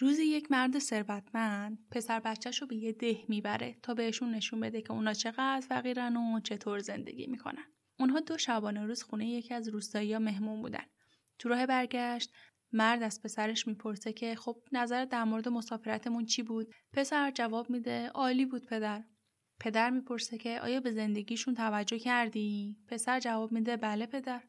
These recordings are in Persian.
روزی یک مرد ثروتمند پسر بچهش رو به یه ده می‌بره تا بهشون نشون بده که اونا چقدر فقیرن و چطور زندگی می‌کنن. اونها دو شبانه روز خونه یکی از روستایی مهمون بودن. تو راه برگشت مرد از پسرش می‌پرسه که خب نظر در مورد مسافرتمون چی بود؟ پسر جواب میده عالی بود پدر. پدر می‌پرسه که آیا به زندگیشون توجه کردی؟ پسر جواب میده بله پدر.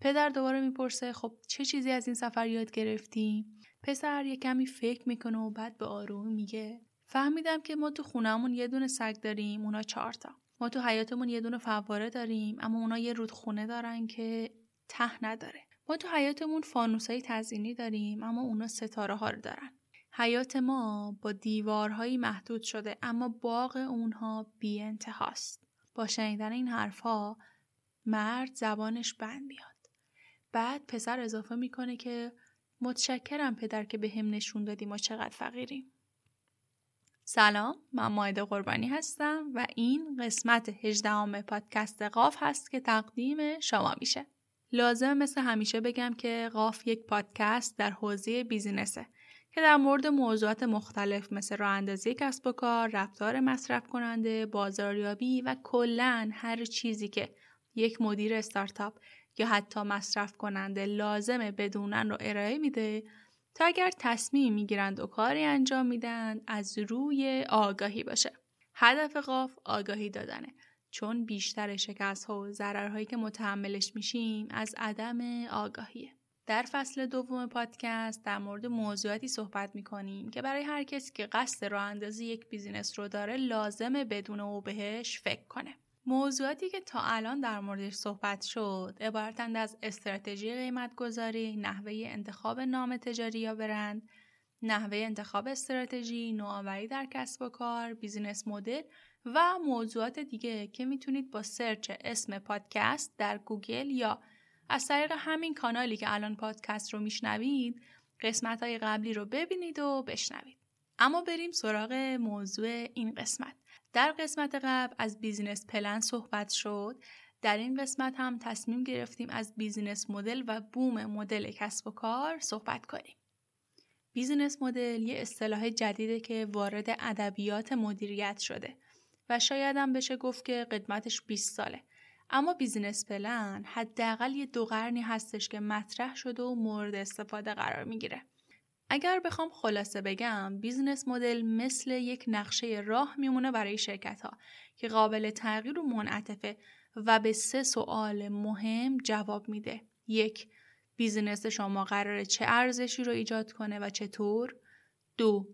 پدر دوباره می‌پرسه خب چه چیزی از این سفر یاد گرفتی؟ پسر یه کمی فکر می‌کنه و بعد به آرومی میگه فهمیدم که ما تو خونهمون یه دونه سگ داریم اونا چهارتا ما تو حیاتمون یه دونه فواره داریم اما اونا یه رودخونه دارن که ته نداره ما تو حیاتمون فانوسای تزینی داریم اما اونا ستاره ها رو دارن حیات ما با دیوارهایی محدود شده اما باغ اونها بی انتهاست. با شنیدن این حرفها مرد زبانش بند میاد. بعد پسر اضافه می‌کنه که متشکرم پدر که به هم نشون دادی ما چقدر فقیریم. سلام من مایده قربانی هستم و این قسمت هجدهم پادکست قاف هست که تقدیم شما میشه. لازم مثل همیشه بگم که قاف یک پادکست در حوزه بیزینسه که در مورد موضوعات مختلف مثل راه اندازی کسب و کار، رفتار مصرف کننده، بازاریابی و کلا هر چیزی که یک مدیر استارتاپ یا حتی مصرف کننده لازمه بدونن رو ارائه میده تا اگر تصمیم می‌گیرند و کاری انجام میدن از روی آگاهی باشه. هدف قاف آگاهی دادنه چون بیشتر شکست ها و ضررهایی که متحملش میشیم از عدم آگاهیه. در فصل دوم پادکست در مورد موضوعاتی صحبت می‌کنیم که برای هر کسی که قصد راه اندازی یک بیزینس رو داره لازمه بدون او بهش فکر کنه. موضوعاتی که تا الان در موردش صحبت شد عبارتند از استراتژی قیمت گذاری، نحوه انتخاب نام تجاری یا برند، نحوه انتخاب استراتژی، نوآوری در کسب و کار، business model و موضوعات دیگه که می‌تونید با search اسم پادکست در گوگل یا از طریق همین کانالی که الان پادکست رو میشنوید قسمت های قبلی رو ببینید و بشنوید. اما بریم سراغ موضوع این قسمت. در قسمت قبل از business plan صحبت شد. در این قسمت هم تصمیم گرفتیم از business model و بوم مدل کسب و کار صحبت کنیم. business model یه اصطلاح جدیده که وارد ادبیات مدیریت شده و شاید هم بشه گفت که قدمتش 20 ساله. اما business plan حداقل یه دو قرنی هستش که مطرح شده و مورد استفاده قرار می‌گیره. اگر بخوام خلاصه بگم business model مثل یک نقشه راه میمونه برای شرکت ها که قابل تغییر و منعطفه و به سه سوال مهم جواب میده. یک business شما قراره چه ارزشی رو ایجاد کنه و چطور؟ دو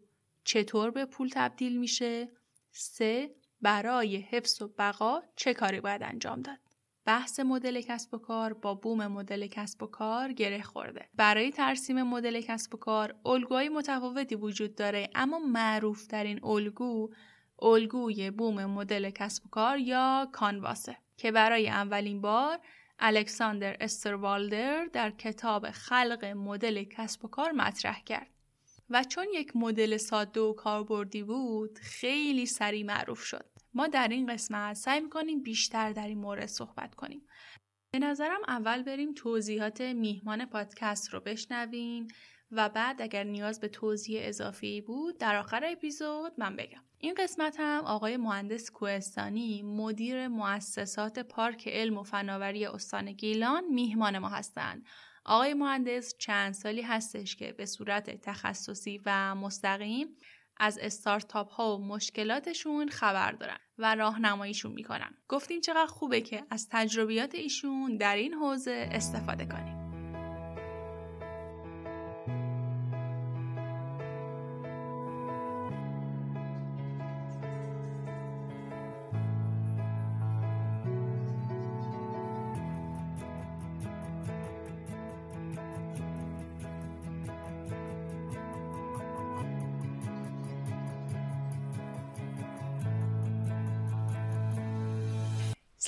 چطور به پول تبدیل میشه؟ سه برای حفظ و بقا چه کاری باید انجام داد؟ بحث مدل کسب و کار با بوم مدل کسب و کار گره خورده. برای ترسیم مدل کسب و کار الگوهای متفاوتی وجود داره اما معروف ترین الگو الگوی بوم مدل کسب و کار یا کانواسه که برای اولین بار الکساندر استروالدر در کتاب خلق مدل کسب و کار مطرح کرد. و چون یک مدل ساده و کاربردی بود خیلی سریع معروف شد. ما در این قسمت سعی می‌کنیم بیشتر در این مورد صحبت کنیم. به نظرم اول بریم توضیحات میهمان پادکست رو بشنویم و بعد اگر نیاز به توضیح اضافی بود در آخر اپیزود من بگم. این قسمت هم آقای مهندس کوهستانی مدیر مؤسسات پارک علم و فناوری استان گیلان میهمان ما هستند. آقای مهندس چند سالی هستش که به صورت تخصصی و مستقیم از استارتاپ ها و مشکلاتشون خبر دارن و راهنماییشون می‌کنن. گفتیم چقدر خوبه که از تجربیات ایشون در این حوزه استفاده کنیم.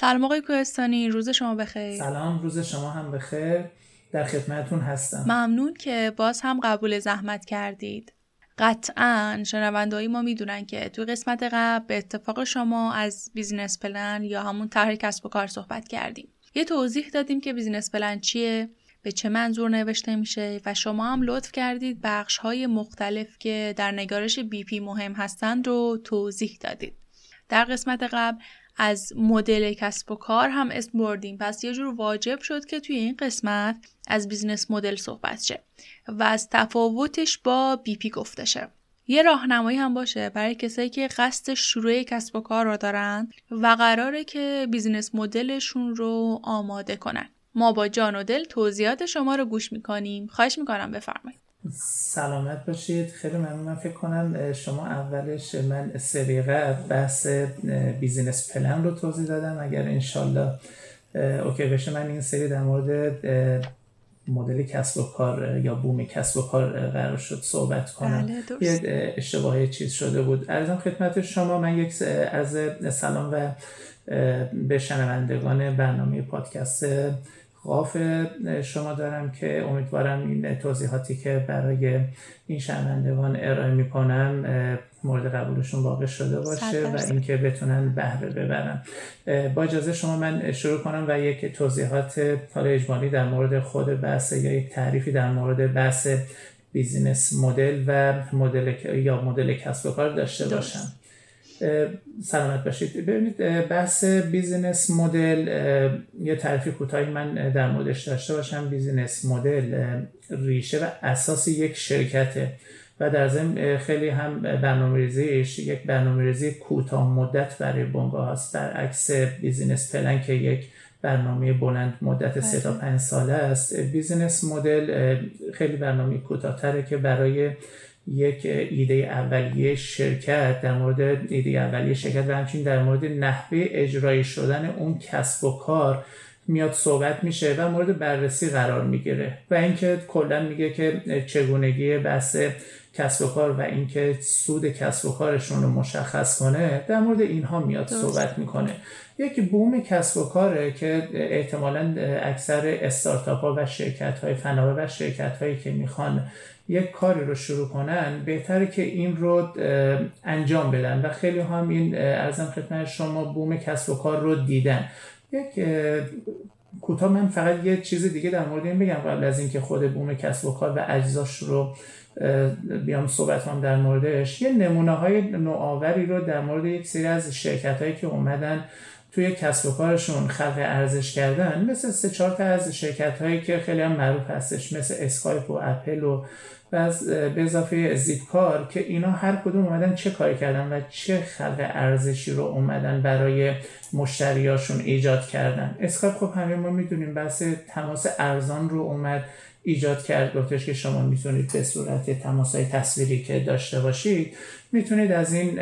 سلام آقای کوهستانی روز شما بخیر. سلام روز شما هم بخیر. در خدمتتون هستم. ممنون که باز هم قبول زحمت کردید. قطعا شنونده‌های ما می‌دونن که توی قسمت قبل به اتفاق شما از business plan یا همون طرح کسب و کار صحبت کردیم. یه توضیح دادیم که business plan چیه به چه منظور نوشته میشه و شما هم لطف کردید بخش های مختلف که در نگارش BP مهم هستند رو توضیح دادید. در قسمت قبل از مدل کسب و کار هم اسم بردیم پس یه جور واجب شد که توی این قسمت از business model صحبت شه و از تفاوتش با BP گفته شه. یه راهنمایی هم باشه برای کسایی که قصد شروع کسب و کار رو دارن و قراره که business model شون رو آماده کنن. ما با جان و دل توضیحات شما رو گوش می‌کنیم. خواهش می‌کنم بفرمایید. سلامت باشید. خیلی ممنون من فکر کنم شما اولش من سری بحث business plan رو توضیح دادم. اگر انشالله okay بشه من این سری در مورد مدل کسب و کار یا بوم کسب و کار قرار شد صحبت کنم. بله یه اشتباهی چیز شده بود. عرضم خدمت شما من یک عرض سلام و به شنوندگان برنامه پادکست قاف شما دارم که امیدوارم این توضیحاتی که برای این شنوندگان ارائه می‌کنم مورد قبولشون واقع شده باشه و اینکه بتونن بهره ببرن. با اجازه شما من شروع کنم و یک توضیحات حالا اجمالی در مورد خود بحث یا یک تعریفی در مورد بحث business model و مدل یا مدل کسب و کار داشته باشم. سلامت باشید. ببینید بحث business model یه تعریفی کوتاهی من در موردش داشته باشم. business model ریشه و اساس یک شرکته و در ضمن خیلی هم برنامه ریزیش یک برنامه ریزی کوتاه مدت برای بنگاه هست برعکس business plan که یک برنامه بلند مدت سه تا بله. پنج ساله است. business model خیلی برنامه کوتاهتره که برای یک ایده اولیه شرکت در مورد ایده اولیه شرکت و همچنین در مورد نحوه اجرایی شدن اون کسب و کار میاد صحبت میشه و مورد بررسی قرار می‌گیره و اینکه کلا میگه که چگونگی بحث کسب و کار و اینکه سود کسب و کارشون رو مشخص کنه در مورد اینها میاد صحبت می‌کنه. یک بوم کسب و کاره که احتمالا اکثر استارتاپ ها و شرکت های فناوری و شرکت هایی که می‌خوان یک کاری رو شروع کنن بهتره که این رو انجام بدن. و خیلی هم این ارزم خدمت شما بوم کسب و کار رو دیدن. یک کوتاه من فقط یه چیز دیگه در مورد این بگم قبل از اینکه خود بوم کسب و کار و اجزاش رو بیام صحبت کنم در موردش. یه نمونه های نوآوری رو در مورد یک سری از شرکت هایی که اومدن توی کسب و کارشون خلق ارزش کردن مثل سه چهار تا از شرکت هایی که خیلی هم معروف هستش مثل اسکایپ و اپل و و از به اضافه Zipcar که اینا هر کدوم اومدن چه کاری کردن و چه خلق ارزشی رو اومدن برای مشتریاشون ایجاد کردن. اسکایپ خب همه ما می‌دونیم بحث تماس ارزان رو اومد. ایجاد کرد گفتش که شما می‌تونید به صورت تماس های تصویری که داشته باشید می‌تونید از این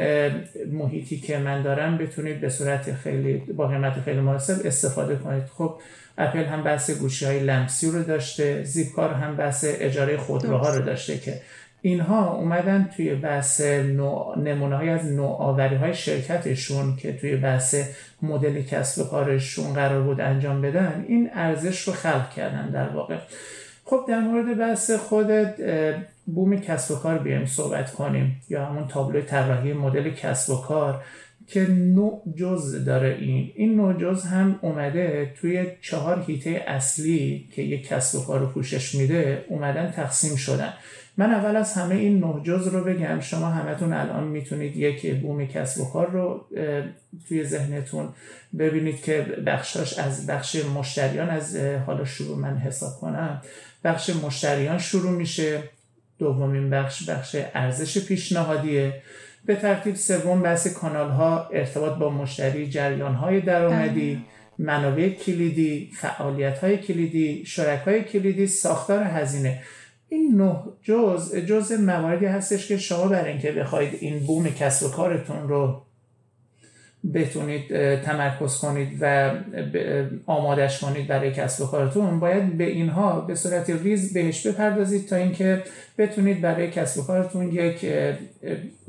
محیطی که من دارم بتونید به صورت خیلی با قیمت خیلی مناسب استفاده کنید. خب اپل هم بحث گوشی های لمسی رو داشته زیپکار هم بحث اجاره خودروها رو داشته که اینها اومدن توی بحث نمونه های از نوآوری های شرکتشون که توی بحث مدل کسب و کارشون قرار بود انجام بدن این ارزش رو خلق کردن در واقع. خب در مورد بحث خود بوم کسب و کار بیایم صحبت کنیم یا همون تابلو طراحی مدل کسب و کار که نوع جز داره این. این نوع جز هم اومده توی چهار هیته اصلی که یک کسب و کار رو پوشش میده اومدن تقسیم شدن. من اول از همه این نه جز رو بگم. شما همتون الان می‌تونید یک بوم کسب و کار رو توی ذهنتون ببینید که بخشاش از بخش مشتریان از حالا شروع من حساب کنم. بخش مشتریان شروع میشه. دومین بخش بخش ارزش پیشنهادیه. به ترتیب سوم بحث کانال ها ارتباط با مشتری جریان های درآمدی بله. منابع کلیدی فعالیت های کلیدی شرک های کلیدی ساختار هزینه. این نه جز جز مواردی هستش که شما برای اینکه بخواید این بوم کسب و کارتون رو بتونید تمرکز کنید و آمادش کنید برای کسب و کارتون باید به اینها به صورت ریز بهش بپردازید تا اینکه بتونید برای کسب و کارتون یک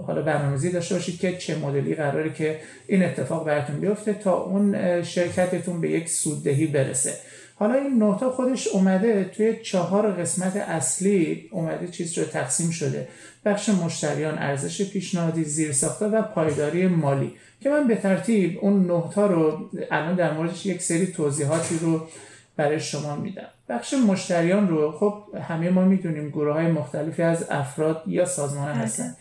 حالا برنامه‌ریزی داشته باشید که چه مدلی قراره که این اتفاق براتون بیفته تا اون شرکتتون به یک سوددهی برسه. حالا این نوتا خودش اومده توی چهار قسمت اصلی اومده چیز رو تقسیم شده. بخش مشتریان ارزش پیشنهادی زیرساخته و پایداری مالی. که من به ترتیب اون نهتا رو الان در موردش یک سری توضیحاتی رو برای شما میدم. بخش مشتریان رو خب همه ما می‌دونیم گروه های مختلفی از افراد یا سازمان بله. هستن.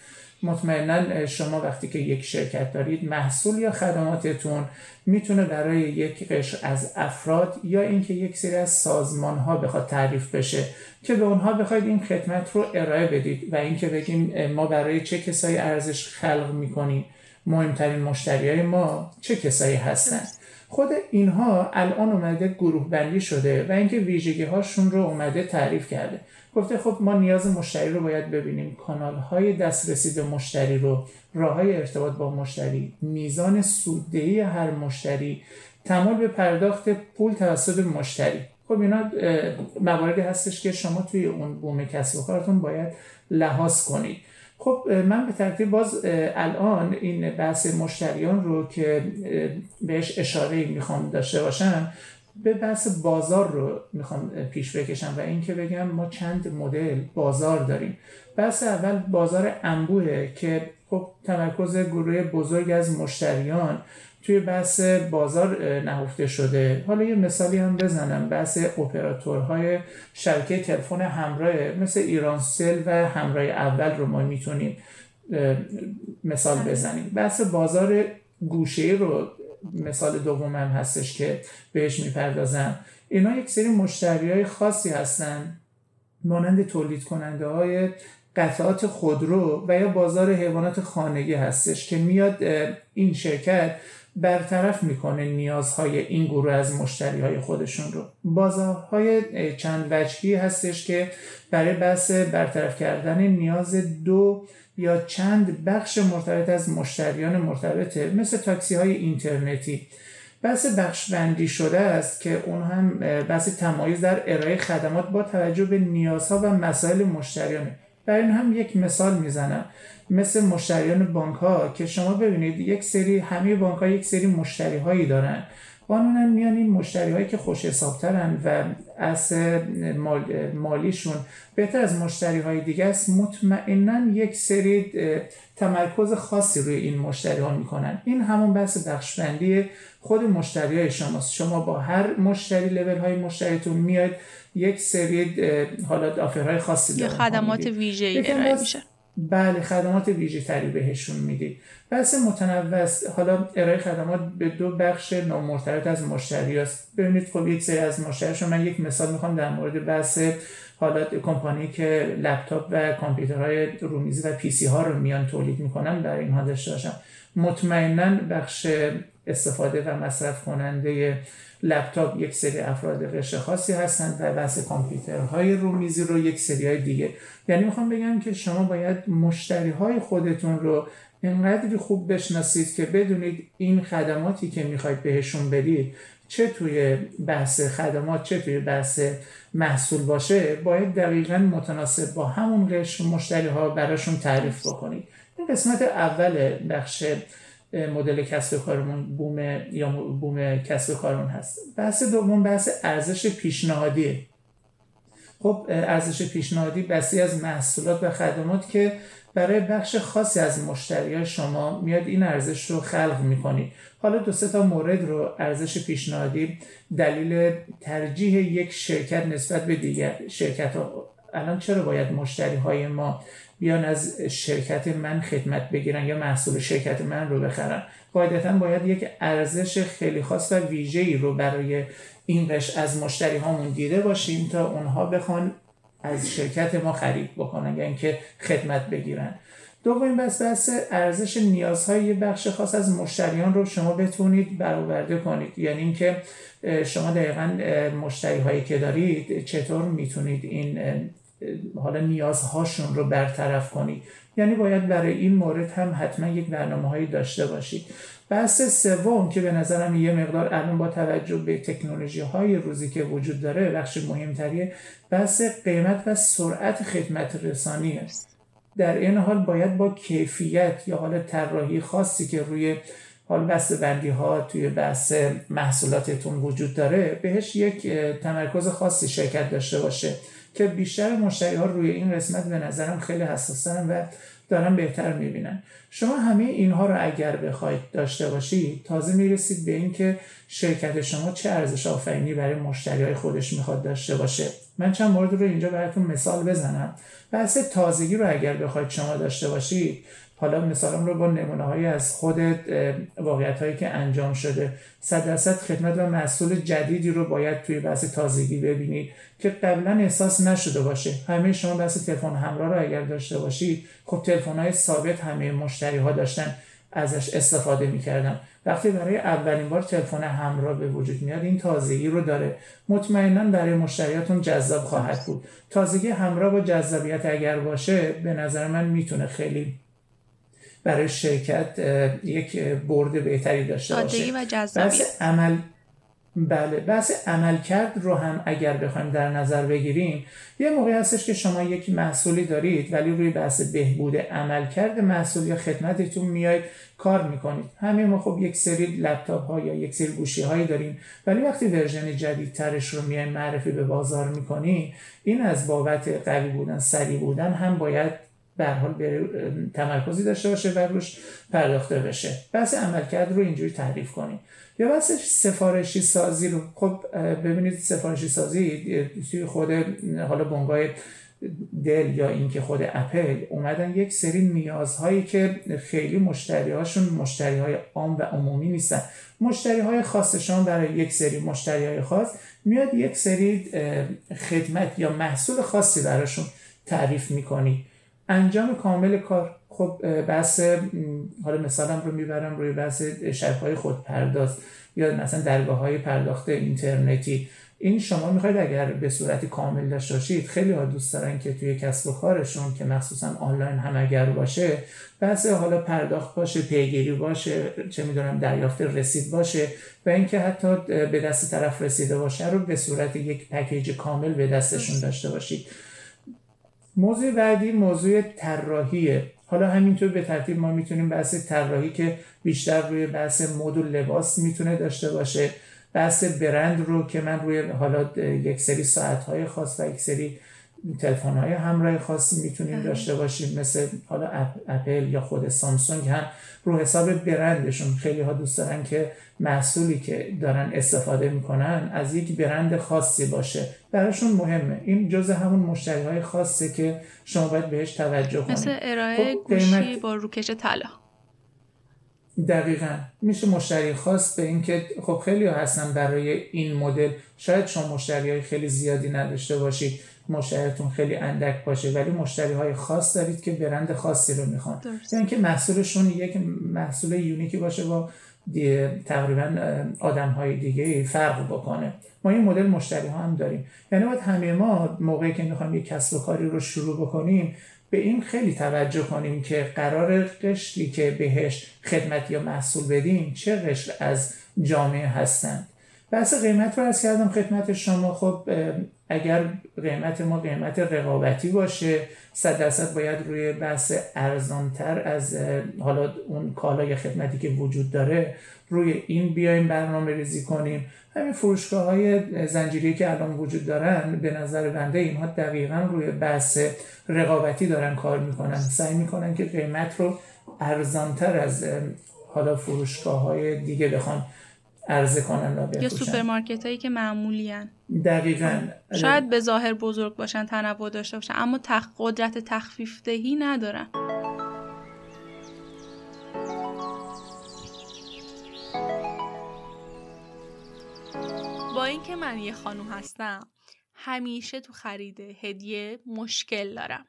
مطمئنا شما وقتی که یک شرکت دارید محصول یا خدماتتون می‌تونه برای یک قشر از افراد یا اینکه یک سری از سازمان ها بخواد تعریف بشه که به اونها بخواید این خدمت رو ارائه بدید و اینکه بگیم ما برای چه کسایی ارزش خلق می‌کنیم؟ مهمترین مشتری های ما چه کسایی هستن؟ خود اینها الان اومده گروه بندی شده و اینکه ویژگی هاشون رو اومده تعریف کرده. گفته خب ما نیاز مشتری رو باید ببینیم. کانال های دسترسی به مشتری رو راه های ارتباط با مشتری میزان سوددهی هر مشتری تمام به پرداخت پول توسط مشتری. خب اینا مواردی هستش که شما توی اون بوم کسب و کارتون باید لحاظ کنید. خب من به ترتیب باز الان این بحث مشتریان رو که بهش اشاره می‌خوام داشته باشم به بحث بازار رو می‌خوام پیش بکشم و اینکه بگم ما چند مدل بازار داریم. بحث اول بازار انبوهه که خب تمرکز گروه بزرگ از مشتریان توی بحث بازار نهفته شده. حالا یه مثالی هم بزنم. بحث اپراتورهای شبکه تلفن همراه مثل ایرانسل و همراه اول رو ما می‌تونیم مثال بزنیم. بحث بازار گوشه رو مثال دوم هم هستش که بهش می‌پردازم. اینا یک سری مشتری های خاصی هستن مانند تولید کننده های قطعات خودرو و یا بازار حیوانات خانگی هستش که میاد این شرکت برطرف می‌کنه نیازهای این گروه از مشتری های خودشون رو. بازارهای چند وجهی هستش که برای بحث برطرف کردن نیاز دو یا چند بخش مرتبط از مشتریان مرتبطه مثل تاکسی های اینترنتی. بحث بخش بندی شده است که اون هم بحث تمایز در ارائه خدمات با توجه به نیازها و مسائل مشتریانه. برای این هم یک مثال می‌زنم. مثل مشتریان بانک ها که شما ببینید یک سری همه بانک ها یک سری مشتری هایی دارن. قانونا میان این مشتری هایی که خوش حسابترن و از مال، مالیشون بهتر از مشتری های دیگه است مطمئنا یک سری تمرکز خاصی روی این مشتری ها می‌کنن. این همون بحث بخشبندی خود مشتری های شماست. شما با هر مشتری لول های مشتریتون میاد یک سری حالا آفرهای خاصی یا خدمات ویژه‌ای ارائه میشه بله خدمات ویژه تری بهشون می‌دید بحث متنوع حالا ارائه خدمات به دو بخش نامرتبط از مشتری است ببینید خب یک سری از مشتریشون من یک مثال می‌خوام در مورد بحث حالا کمپانی که لپتاپ و کامپیوترهای رومیزی و پی سی ها رو میان تولید می‌کنن برای اینها داشته باشم. مطمئنا بخش استفاده و مصرف کننده لپتاپ یک سری افراد قشر خاصی هستند و بحث کامپیوترهای رومیزی رو یک سری های دیگه. یعنی می‌خوام بگم که شما باید مشتری های خودتون رو اینقدری خوب بشناسید که بدونید این خدماتی که می‌خواید بهشون بدید چه توی بحث خدمات چه توی بحث محصول باشه باید دقیقا متناسب با همون قشر مشتری ها براشون تعریف بکنید. این قسمت اول بخش مدل کسب کارمون بوم یا بوم کسب کارمون هست. بحث دوم بحث ارزش پیشنهادیه. خب ارزش پیشنهادی بسی از محصولات و خدمات که برای بخش خاصی از مشتری شما میاد این ارزش رو خلق می‌کنید حالا دو سه تا مورد رو ارزش پیشنهادی دلیل ترجیح یک شرکت نسبت به دیگر شرکت ها. الان چرا باید مشتری های ما بیان از شرکت من خدمت بگیرن یا محصول شرکت من رو بخرن. قاعدتا باید یک ارزش خیلی خاص و ویژه‌ای رو برای این قش از مشتری هامون دیده باشیم تا اونها بخوان از شرکت ما خرید بکنن یعنی که خدمت بگیرن. دومین بس بس ارزش نیازهای یه بخش خاص از مشتریان رو شما بتونید برآورده کنید. یعنی اینکه شما دقیقا مشتری هایی که دارید چطور می‌تونید این حالا نیازهاشون رو برطرف کنید یعنی باید برای این مورد هم حتما یک برنامه هایی داشته باشید بحث سوم که به نظرم یه مقدار الان با توجه به تکنولوژی های روزی که وجود داره بخش مهمتریه بحث قیمت و سرعت خدمت رسانی است. در این حال باید با کیفیت یا حالا طراحی خاصی که روی حال بسته بندی ها توی بحث محصولاتتون وجود داره بهش یک تمرکز خاصی شرکت داشته باشه. که بیشتر مشتری ها روی این قسمت به نظرم خیلی حساسن و دارن بهتر می‌بینن. شما همه اینها رو اگر بخواید داشته باشید تازه می‌رسید به اینکه شرکت شما چه ارزش آفرینی برای مشتری های خودش می‌خواد داشته باشه. من چند مورد رو اینجا براتون مثال بزنم. بحث تازگی رو اگر بخواید شما داشته باشید حالا مثالم رو با نمونه های از خود واقعیت هایی که انجام شده. صد درصد خدمت و محصول جدیدی رو باید توی بحث تازگی ببینید که قبلا احساس نشده باشه. همه شما بحث تلفن همراه رو اگر داشته باشید خب تلفن های ثابت همه مشتری ها داشتن ازش استفاده می‌کردن. وقتی برای اولین بار تلفن همراه به وجود میاد این تازگی رو داره. مطمئنا برای مشتریاتون جذاب خواهد بود. تازگی همراه با جذابیت اگر باشه به نظر من می‌تونه خیلی برای شرکت یک برد بهتری داشته باشه. و جذابیت عمل بله بحث عملکرد رو هم اگر بخوایم در نظر بگیریم یه موقعی هستش که شما یک محصولی دارید ولی روی بحث بهبود عملکرد محصول یا خدمتتون میاید کار می‌کنید. همه ما خب یک سری لپتاپ ها یا یک سری گوشی هایی داریم ولی وقتی ورژن جدیدترش رو میایم معرفی به بازار می‌کنیم این از بابت قوی بودن سریع بودن هم باید به حال تمرکزی داشته باشه و روش پرداخته بشه. بحث عملکرد رو اینجوری تعریف کنیم. یا بحث سفارشی سازی رو. خب ببینید سفارشی سازی توی خود حالا بنگاه دل یا اینکه خود اپل اومدن یک سری نیازهایی که خیلی مشتری هاشون مشتری های عام و عمومی نیستن. مشتری های خاصشان برای یک سری مشتری های خاص میاد یک سری خدمت یا محصول خاصی براشون تعریف می‌کنی. انجام کامل کار. خب بحث حالا مثالم رو می‌برم روی بحث خود خودپرداز یا مثلا درگاه های پرداخت اینترنتی. این شما می‌خواید اگر به صورت کامل داشته باشید خیلی ها دوست دارن که توی کسب و کارشون که مخصوصا آنلاین هم اگر باشه بحث حالا پرداخت باشه پیگیری باشه چه می‌دونم دریافت رسید باشه و اینکه حتی به دست طرف رسیده باشه رو به صورت یک پکیج کامل به دستشون داشته باشید. موضوع بعدی موضوع طراحیه. حالا همینطور به ترتیب ما می‌تونیم بحث طراحی که بیشتر روی بحث مد و لباس می‌تونه داشته باشه. بحث برند رو که من روی حالا یک سری ساعت های خاص و یک سری تلفن های همراه خاصی می‌تونیم بله. داشته باشیم مثل حالا اپل یا خود سامسونگ هم رو حساب برندشون. خیلی ها دوست دارن که محصولی که دارن استفاده می‌کنن از یک برند خاصی باشه. براشون مهمه. این جز همون مشتری های خاصه که شما باید بهش توجه کنید. مثل ارائه خب گوشی با روکش طلا. دقیقا. میشه مشتری خاص به اینکه خب خیلی هستن برای این مدل. شاید شما مشتری های خیلی زیادی نداشته باشید. مشتریتون خیلی اندک باشه ولی مشتری های خاص دارید که برند خاصی رو می‌خوان. یعنی که محصولشون یک محصول یونیکی باشه با تقریبا آدم های دیگه فرق بکنه. ما این مدل مشتری ها هم داریم. یعنی باید همه ما موقعی که می‌خوایم یک کسب و کاری رو شروع بکنیم به این خیلی توجه کنیم که قرار قشری که بهش خدمت یا محصول بدیم چه قشر از جامعه هستند بحث قیمت رو از کردم خدمت شما. خب اگر قیمت ما قیمت رقابتی باشه صد درصد باید روی بحث ارزانتر از حالا اون کالا یا خدمتی که وجود داره روی این بیایم برنامه ریزی کنیم. همین فروشگاه های زنجیره‌ای که الان وجود دارن به نظر بنده اینها دقیقا روی بحث رقابتی دارن کار می‌کنن. سعی می‌کنن که قیمت رو ارزانتر از حالا فروشگاه های دیگه بخوان عرضه کنن و یا سوپرمارکت هایی که معمولی هن. دقیقا شاید به ظاهر بزرگ باشن تنوع داشته باشن اما تخ... قدرت تخفیف دهی ندارن. با اینکه من یه خانوم هستم همیشه تو خرید هدیه مشکل دارم.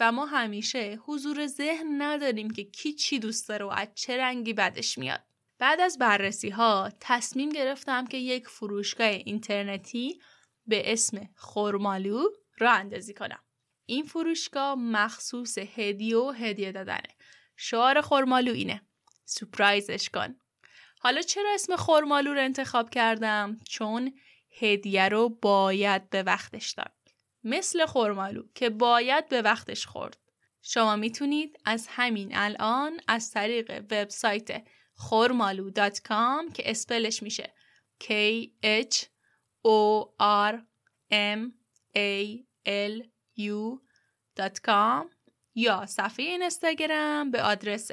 و ما همیشه حضور ذهن نداریم که کی چی دوست داره و از چه رنگی بدش میاد. بعد از بررسی ها تصمیم گرفتم که یک فروشگاه اینترنتی به اسم خورمالو را اندازی کنم. این فروشگاه مخصوص هدیه و هدیه دادنه. شعار خورمالو اینه. سپرایزش کن. حالا چرا اسم خورمالو رو انتخاب کردم؟ چون هدیه رو باید به وقتش داد. مثل خورمالو که باید به وقتش خورد. شما می‌تونید از همین الان از طریق وبسایت خورمالو.com که اسپلش میشه K H O R M A L U.com یا صفحه اینستاگرام به آدرس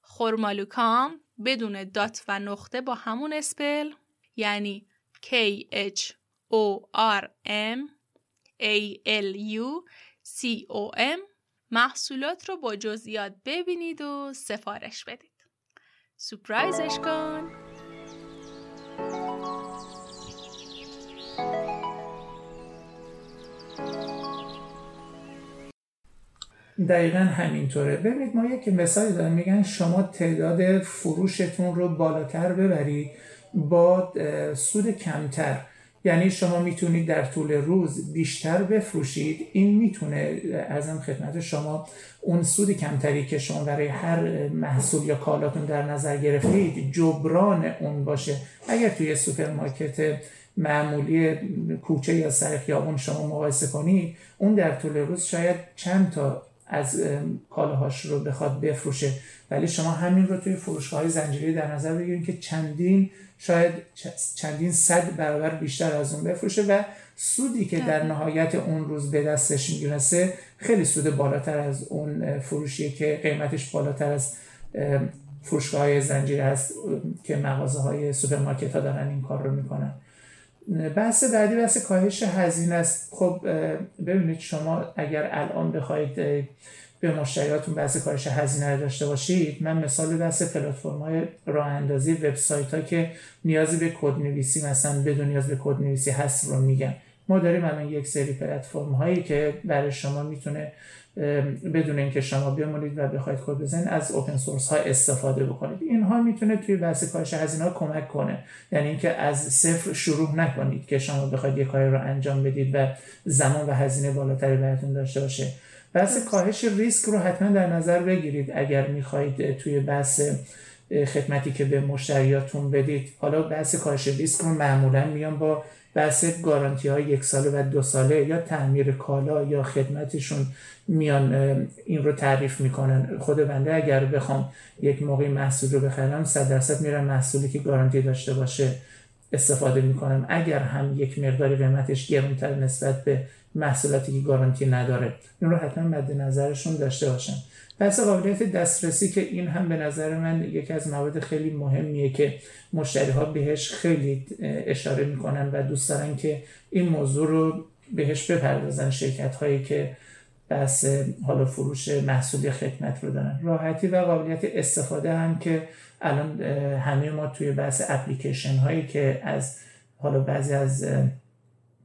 خورمالوکام بدون دات و نقطه با همون اسپل یعنی K H O R M A L U C O M محصولات رو با جزئیات ببینید و سفارش بدید. سپرایزش کن. دقیقا همینطوره ببینید ما یک مثالی داریم میگن شما تعداد فروشتون رو بالاتر ببرید با سود کمتر یعنی شما می‌تونید در طول روز بیشتر بفروشید. این می‌تونه عظم خدمت شما اون سود کمتری که شما برای هر محصول یا کالاتون در نظر گرفتید جبران اون باشه. اگر توی سوپرمارکت معمولی کوچه یا سر خیابون شما مقایسه کنید اون در طول روز شاید چند تا از کالاهاش رو بخواد بفروشه. ولی شما همین رو توی فروشگاه های زنجیری در نظر بگیرید که چندین شاید چندین صد برابر بیشتر از اون بفروشه و سودی که در نهایت اون روز به دستش می‌رسه خیلی سود بالاتر از اون فروشیه که قیمتش بالاتر از فروشگاه های زنجیری هست که مغازه های سوپرمارکت ها دارن این کار رو می‌کنن. بحث بعدی بحث کاهش هزینه است. خب ببینید شما اگر الان بخواید به مشتریاتون بحث کاهش هزینه داشته باشید من مثال بحث پلتفرم های راه اندازی وبسایت ها که نیازی به کد نویسی مثلا بدون نیاز به کد نویسی هست رو میگم ما داریم الان یک سری پلتفرم هایی که برای شما می‌تونه بدون اینکه شما بمونید و بخواید کد بزنید از اوپن سورس ها استفاده بکنید. اینها می‌تونه توی بحث کاهش هزینه ها کمک کنه. یعنی اینکه از صفر شروع نکنید که شما بخواید یک کاری رو انجام بدید و زمان و هزینه بالاتری براتون داشته باشه. بحث کاهش ریسک رو حتما در نظر بگیرید اگر می‌خواهید توی بحث خدمتی که به مشتریاتون بدید. حالا بحث کاهش ریسک رو معمولا میان با بحث گارانتی های یک ساله و دو ساله یا تعمیر کالا یا خدمتشون میان این رو تعریف می‌کنن. خود بنده اگر بخوام یک موقعی محصول رو بخرم صد درصد میرم محصولی که گارانتی داشته باشه استفاده می‌کنم. اگر هم یک مقداری قیمتش گرونتر نسبت به محصولاتی که گارانتی نداره. این رو حتما مد نظرشون داشته باشن. بحث قابلیت دسترسی که این هم به نظر من یکی از موارد خیلی مهمیه که مشتری ها بهش خیلی اشاره می‌کنن و دوست دارن که این موضوع رو بهش بپردازن شرکت هایی که بحث حالا فروش محصول خدمت رو دارن. راحتی و قابلیت استفاده هم که الان همه ما توی بحث اپلیکیشن هایی که از حالا بعضی از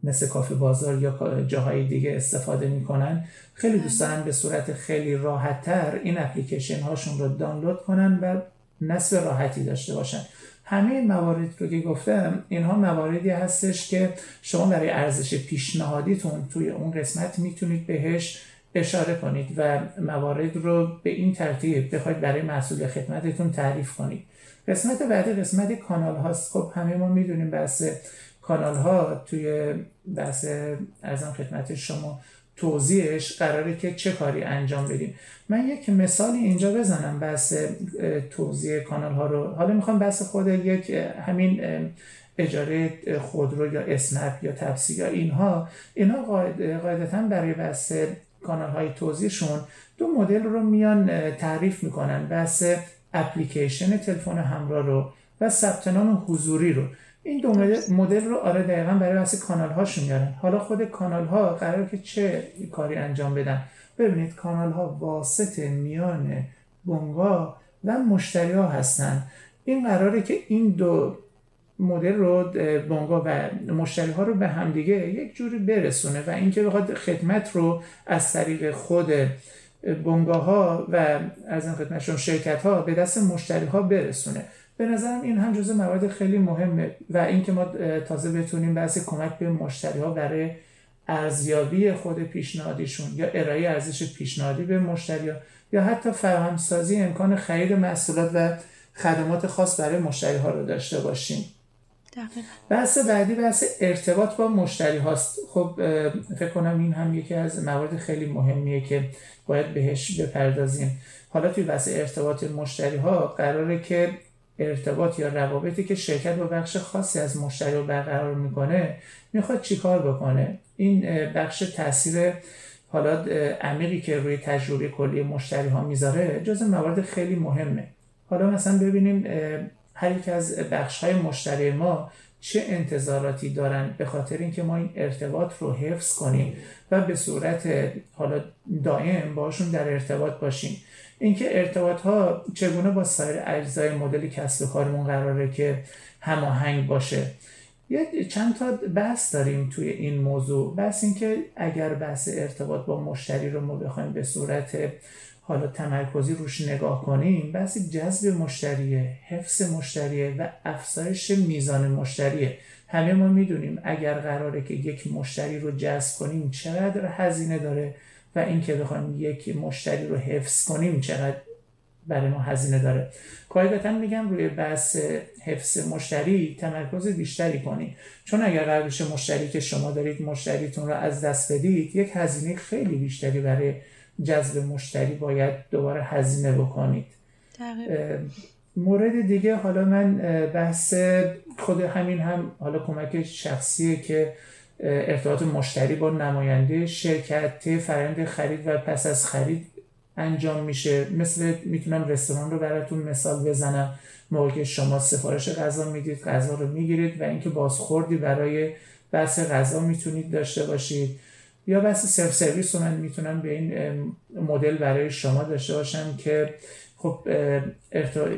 مثل کافه بازار یا جاهای دیگه استفاده می‌کنن خیلی دوست دارن به صورت خیلی راحت تر این اپلیکیشن هاشون رو دانلود کنن و نصب راحتی داشته باشن. همه این موارد رو که گفتم اینها مواردی هستش که شما برای ارزش پیشنهادیتون توی اون قسمت می‌تونید بهش اشاره کنید و موارد رو به این ترتیب بخواید برای محصول خدمتتون تعریف کنید. قسمت بعدی قسمت کانال هاست. خب همه ما می‌دونیم بحث کانال ها توی بحث ارزم خدمت شما توضیحش قراره که چه کاری انجام بدیم. من یک مثالی اینجا بزنم بحث توضیح کانال ها رو. حالا می‌خوام بحث خود یک همین اجاره خودرو یا اسنپ یا تپسی یا اینها. اینها قاعدتا برای بحث کانال های توضیحشون دو مدل رو میان تعریف می‌کنن. بحث اپلیکیشن تلفن همراه رو و ثبت نام حضوری رو. این دو مدل رو آره دقیقا برای بحث کانال هاشون میارن. حالا خود کانال ها قرار که چه کاری انجام بدن؟ ببینید کانال ها واسط میان بنگاه و مشتری ها هستن. این قراره که این دو مدل رو بانگا و مشتری ها رو به همدیگه یک جوری برسونه و اینکه بخواد خدمت رو از طریق خود بنگاه ها و از این خدمتشون شرکت ها به دست مشتری ها برسونه. به نظرم این هم جزء موارد خیلی مهمه و اینکه ما تازه بتونیم بحث کمک به مشتری ها برای ارزیابی خود پیشنهادیشون یا ارائه ارزش پیشنهادی به مشتری ها یا حتی فراهمسازی امکان خرید محصولات و خدمات خاص برای مشتری ها رو داشته باشیم. بحث بعدی بحث ارتباط با مشتری هاست. خب فکر کنم این هم یکی از موارد خیلی مهمیه که باید بهش بپردازیم. حالا توی بحث ارتباط مشتری ها قراره که ارتباط یا روابطی که شرکت با بخش خاصی از مشتری رو برقرار می‌کنه می‌خواد چیکار بکنه؟ این بخش تاثیر حالا عمیقی که روی تجربه کلی مشتری ها می‌ذاره جز موارد خیلی مهمه. حالا مثلا ببینیم هر یک از بخش های مشتری ما چه انتظاراتی دارن به خاطر اینکه ما این ارتباط رو حفظ کنیم و به صورت حالا دائم باشون در ارتباط باشیم. اینکه ارتباط ها چگونه با سایر اجزای مدل کسب کارمون قراره که هماهنگ باشه؟ یه چند تا بحث داریم توی این موضوع. بحث اینکه اگر بحث ارتباط با مشتری رو ما بخوایم به صورت حالا تمرکزی روش نگاه کنیم بحث جذب مشتریه حفظ مشتریه و افزایش میزان مشتریه. همه ما می‌دونیم اگر قراره که یک مشتری رو جذب کنیم چقدر هزینه داره و اینکه بخوایم یک مشتری رو حفظ کنیم چقدر برای ما هزینه داره. قاعدتا میگم روی بحث حفظ مشتری تمرکز بیشتری کنید. چون اگر قرار مشتری که شما دارید مشتریتون رو از دست بدید یک هزینه خیلی بیشتری برای جذب مشتری باید دوباره هزینه بکنید. مورد دیگه حالا من بحث خود همین هم حالا کمک شخصیه که ارتباط مشتری با نماینده شرکت فرند خرید و پس از خرید انجام میشه. مثل می‌تونم رستوران رو براتون مثال بزنم. موقع که شما سفارش غذا می‌دید غذا رو می‌گیرید و اینکه بازخوردی برای بحث غذا می‌تونید داشته باشید. یا بحث سلف سرویس رو من می‌تونم به این مدل برای شما داشته باشم که خب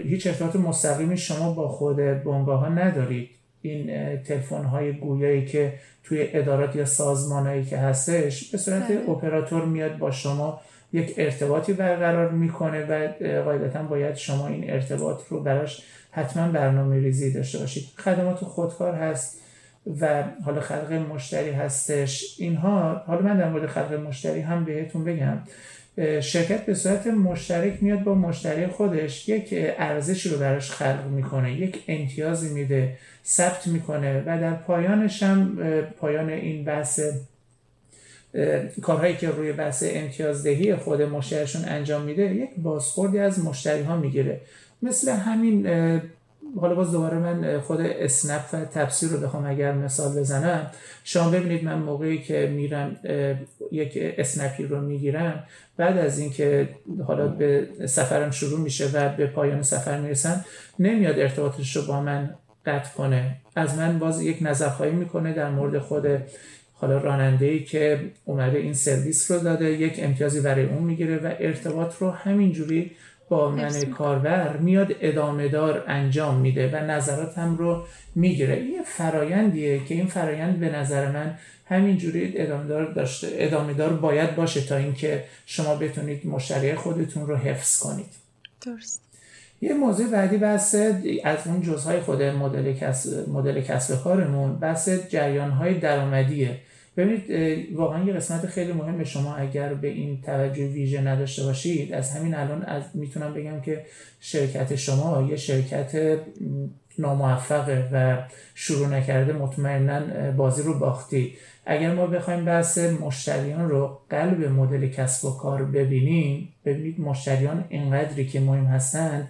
هیچ ارتباط مستقیمی شما با خود بنگاه ها ندارید. این تلفن های گویایی که توی ادارات یا سازمانهایی که هستش به صورت بله. اپراتور میاد با شما یک ارتباطی برقرار می‌کنه و قاعدتا باید شما این ارتباط رو براش حتما برنامه ریزی داشته باشید. خدمات خودکار هست و حالا خلق مشتری هستش. اینها حالا من در مورد خلق مشتری هم بهتون بگم. شرکت به صورت مشترک میاد با مشتری خودش یک ارزشی رو براش خلق می‌کنه یک امتیازی میده. ثبت می‌کنه و در پایانش هم پایان این بحث کارهایی که روی بحث امتیازدهی خود مشتریشون انجام میده یک بازخوردی از مشتری ها می‌گیره. مثل همین حالا باز دوباره من خود اسنپ و تفسیر رو بخوام اگر مثال بزنم. شما ببینید من موقعی که میرم یک اسنپی رو می‌گیرم بعد از اینکه حالا به سفرم شروع میشه و به پایان سفر می‌رسم نمیاد ارتباطش رو با من قطع کنه. از من باز یک نظرخواهی می‌کنه در مورد خود حالا راننده ای که اومده این سرویس رو داده یک امتیازی برای اون می‌گیره و ارتباط رو همینجوری با من کاربر میاد ادامه دار انجام میده و نظراتم رو می‌گیره. یه فرایندیه که این فرایند به نظر من همینجوری ادامه دار داشته ادامه دار باید باشه تا اینکه شما بتونید مشتری خودتون رو حفظ کنید. درست. یه موضوع بعدی بحث از اون جزهای خود مدل کسب مدل کسب کارمون بحث جریان های درآمدیه. ببینید واقعا یه قسمت خیلی مهم شما اگر به این توجه ویژه نداشته باشید از همین الان از می‌تونم بگم که شرکت شما یه شرکت ناموفقه و شروع نکرده مطمئنا بازی رو باختی. اگر ما بخوایم بحث مشتریان رو قلب مدل کسب و کار ببینیم ببینید مشتریان اینقدری که مهم هستند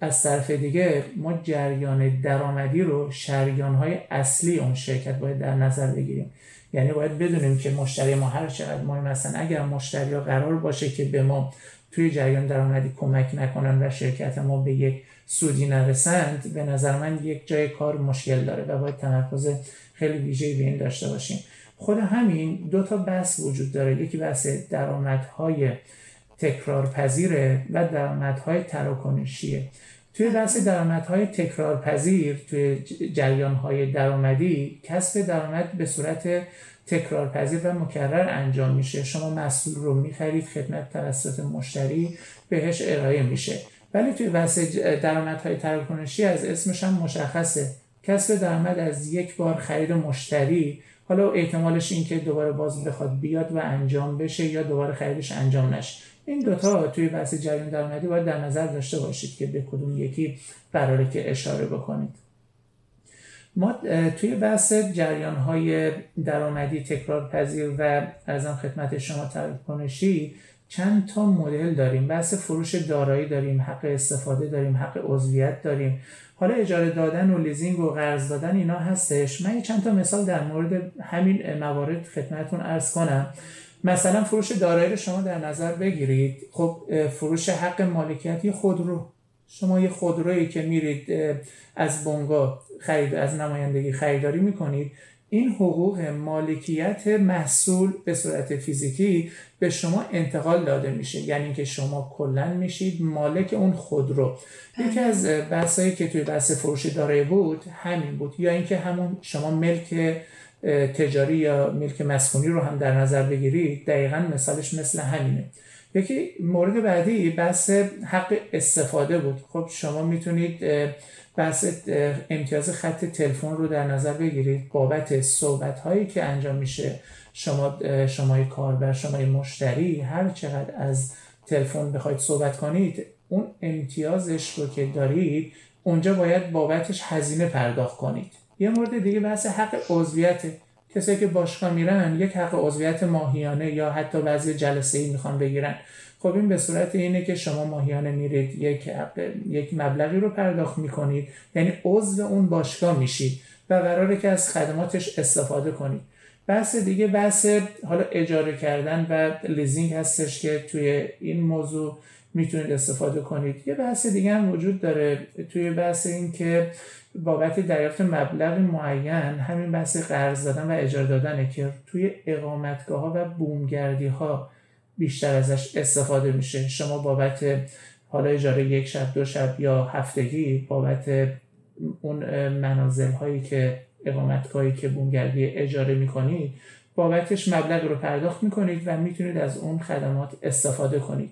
از طرف دیگه ما جریان درآمدی رو شریان های اصلی اون شرکت باید در نظر بگیریم. یعنی باید بدونیم که مشتری ما هر چقدر مهم هستن. اگر مشتری ها قرار باشه که به ما توی جریان درآمدی کمک نکنن و شرکت ما به یک سودی نرسند به نظر من یک جای کار مشکل داره و باید تمرکز خیلی ویژه‌ای به این داشته باشیم. خود همین دو تا بحث وجود داره. یکی بحث درآمدهای تکرارپذیره و درآمدهای تراکنشیه. توی بحث درآمدهای تکرارپذیر توی جریانهای درآمدی کسب درآمد به صورت تکرارپذیر و مکرر انجام میشه. شما مسئول رو می‌خرید خدمت توسط مشتری بهش ارائه میشه. ولی توی بحث درآمدهای تراکنشی از اسمش هم مشخصه. کسب درآمد از یک بار خرید مشتری حالا احتمالش این که دوباره باز بخواد بیاد و انجام بشه یا دوباره خریدش انجام نشه. این دوتا توی بحث جریان درآمدی باید در نظر داشته باشید که به کدوم یکی قراره که اشاره بکنید. ما توی بحث جریان های درآمدی تکرار پذیر و ارزم خدمت شما تراکنشی چند تا مدل داریم. بحث فروش دارایی داریم حق استفاده داریم حق عضویت داریم. حالا اجاره دادن و لیزینگ و قرض دادن اینا هستش. من چند تا مثال در مورد همین موارد خدمتتون ارز کنم. مثلا فروش دارایی رو شما در نظر بگیرید. خب فروش حق مالکیت خودرو. شما یه خودرویی که میرید از بونگا خرید از نمایندگی خریداری می‌کنید. این حقوق مالکیت محصول به صورت فیزیکی به شما انتقال داده میشه. یعنی اینکه شما کلا میشید مالک اون خودرو یکی از بحثایی که توی بحث فروش دارایی بود همین بود. یا اینکه همون شما ملک تجاری یا ملک مسکونی رو هم در نظر بگیرید دقیقا مثالش مثل همینه. یکی مورد بعدی بحث حق استفاده بود. خب شما می‌تونید بحث امتیاز خط تلفن رو در نظر بگیرید. بابت صحبت هایی که انجام میشه شما شمای کاربر شمای مشتری هر چقدر از تلفن بخواید صحبت کنید اون امتیازش رو که دارید اونجا باید بابتش هزینه پرداخت کنید. یه مورد دیگه بحث حق عضویت کسایی که باشگاه میرن یک حق عضویت ماهیانه یا حتی بعضی جلسه ای می‌خوان بگیرن. خب این به صورت اینه که شما ماهیانه میرید یک یک مبلغی رو پرداخت می‌کنید. یعنی عضو اون باشگاه میشید و قراره که از خدماتش استفاده کنید. بحث دیگه بحث حالا اجاره کردن و لیزینگ هستش که توی این موضوع می‌تونید استفاده کنید. یه بحث دیگه هم وجود داره توی بحث این که بابت دریافت مبلغ معین همین بحث قرض دادن و اجاره دادنه که توی اقامتگاه ها و بومگردی ها بیشتر ازش استفاده میشه. شما بابت حالا اجاره یک شب دو شب یا هفتگی بابت اون منازل هایی که اقامتگاهی که بومگردی اجاره می‌کنید بابتش مبلغ رو پرداخت می‌کنید و می‌تونید از اون خدمات استفاده کنید.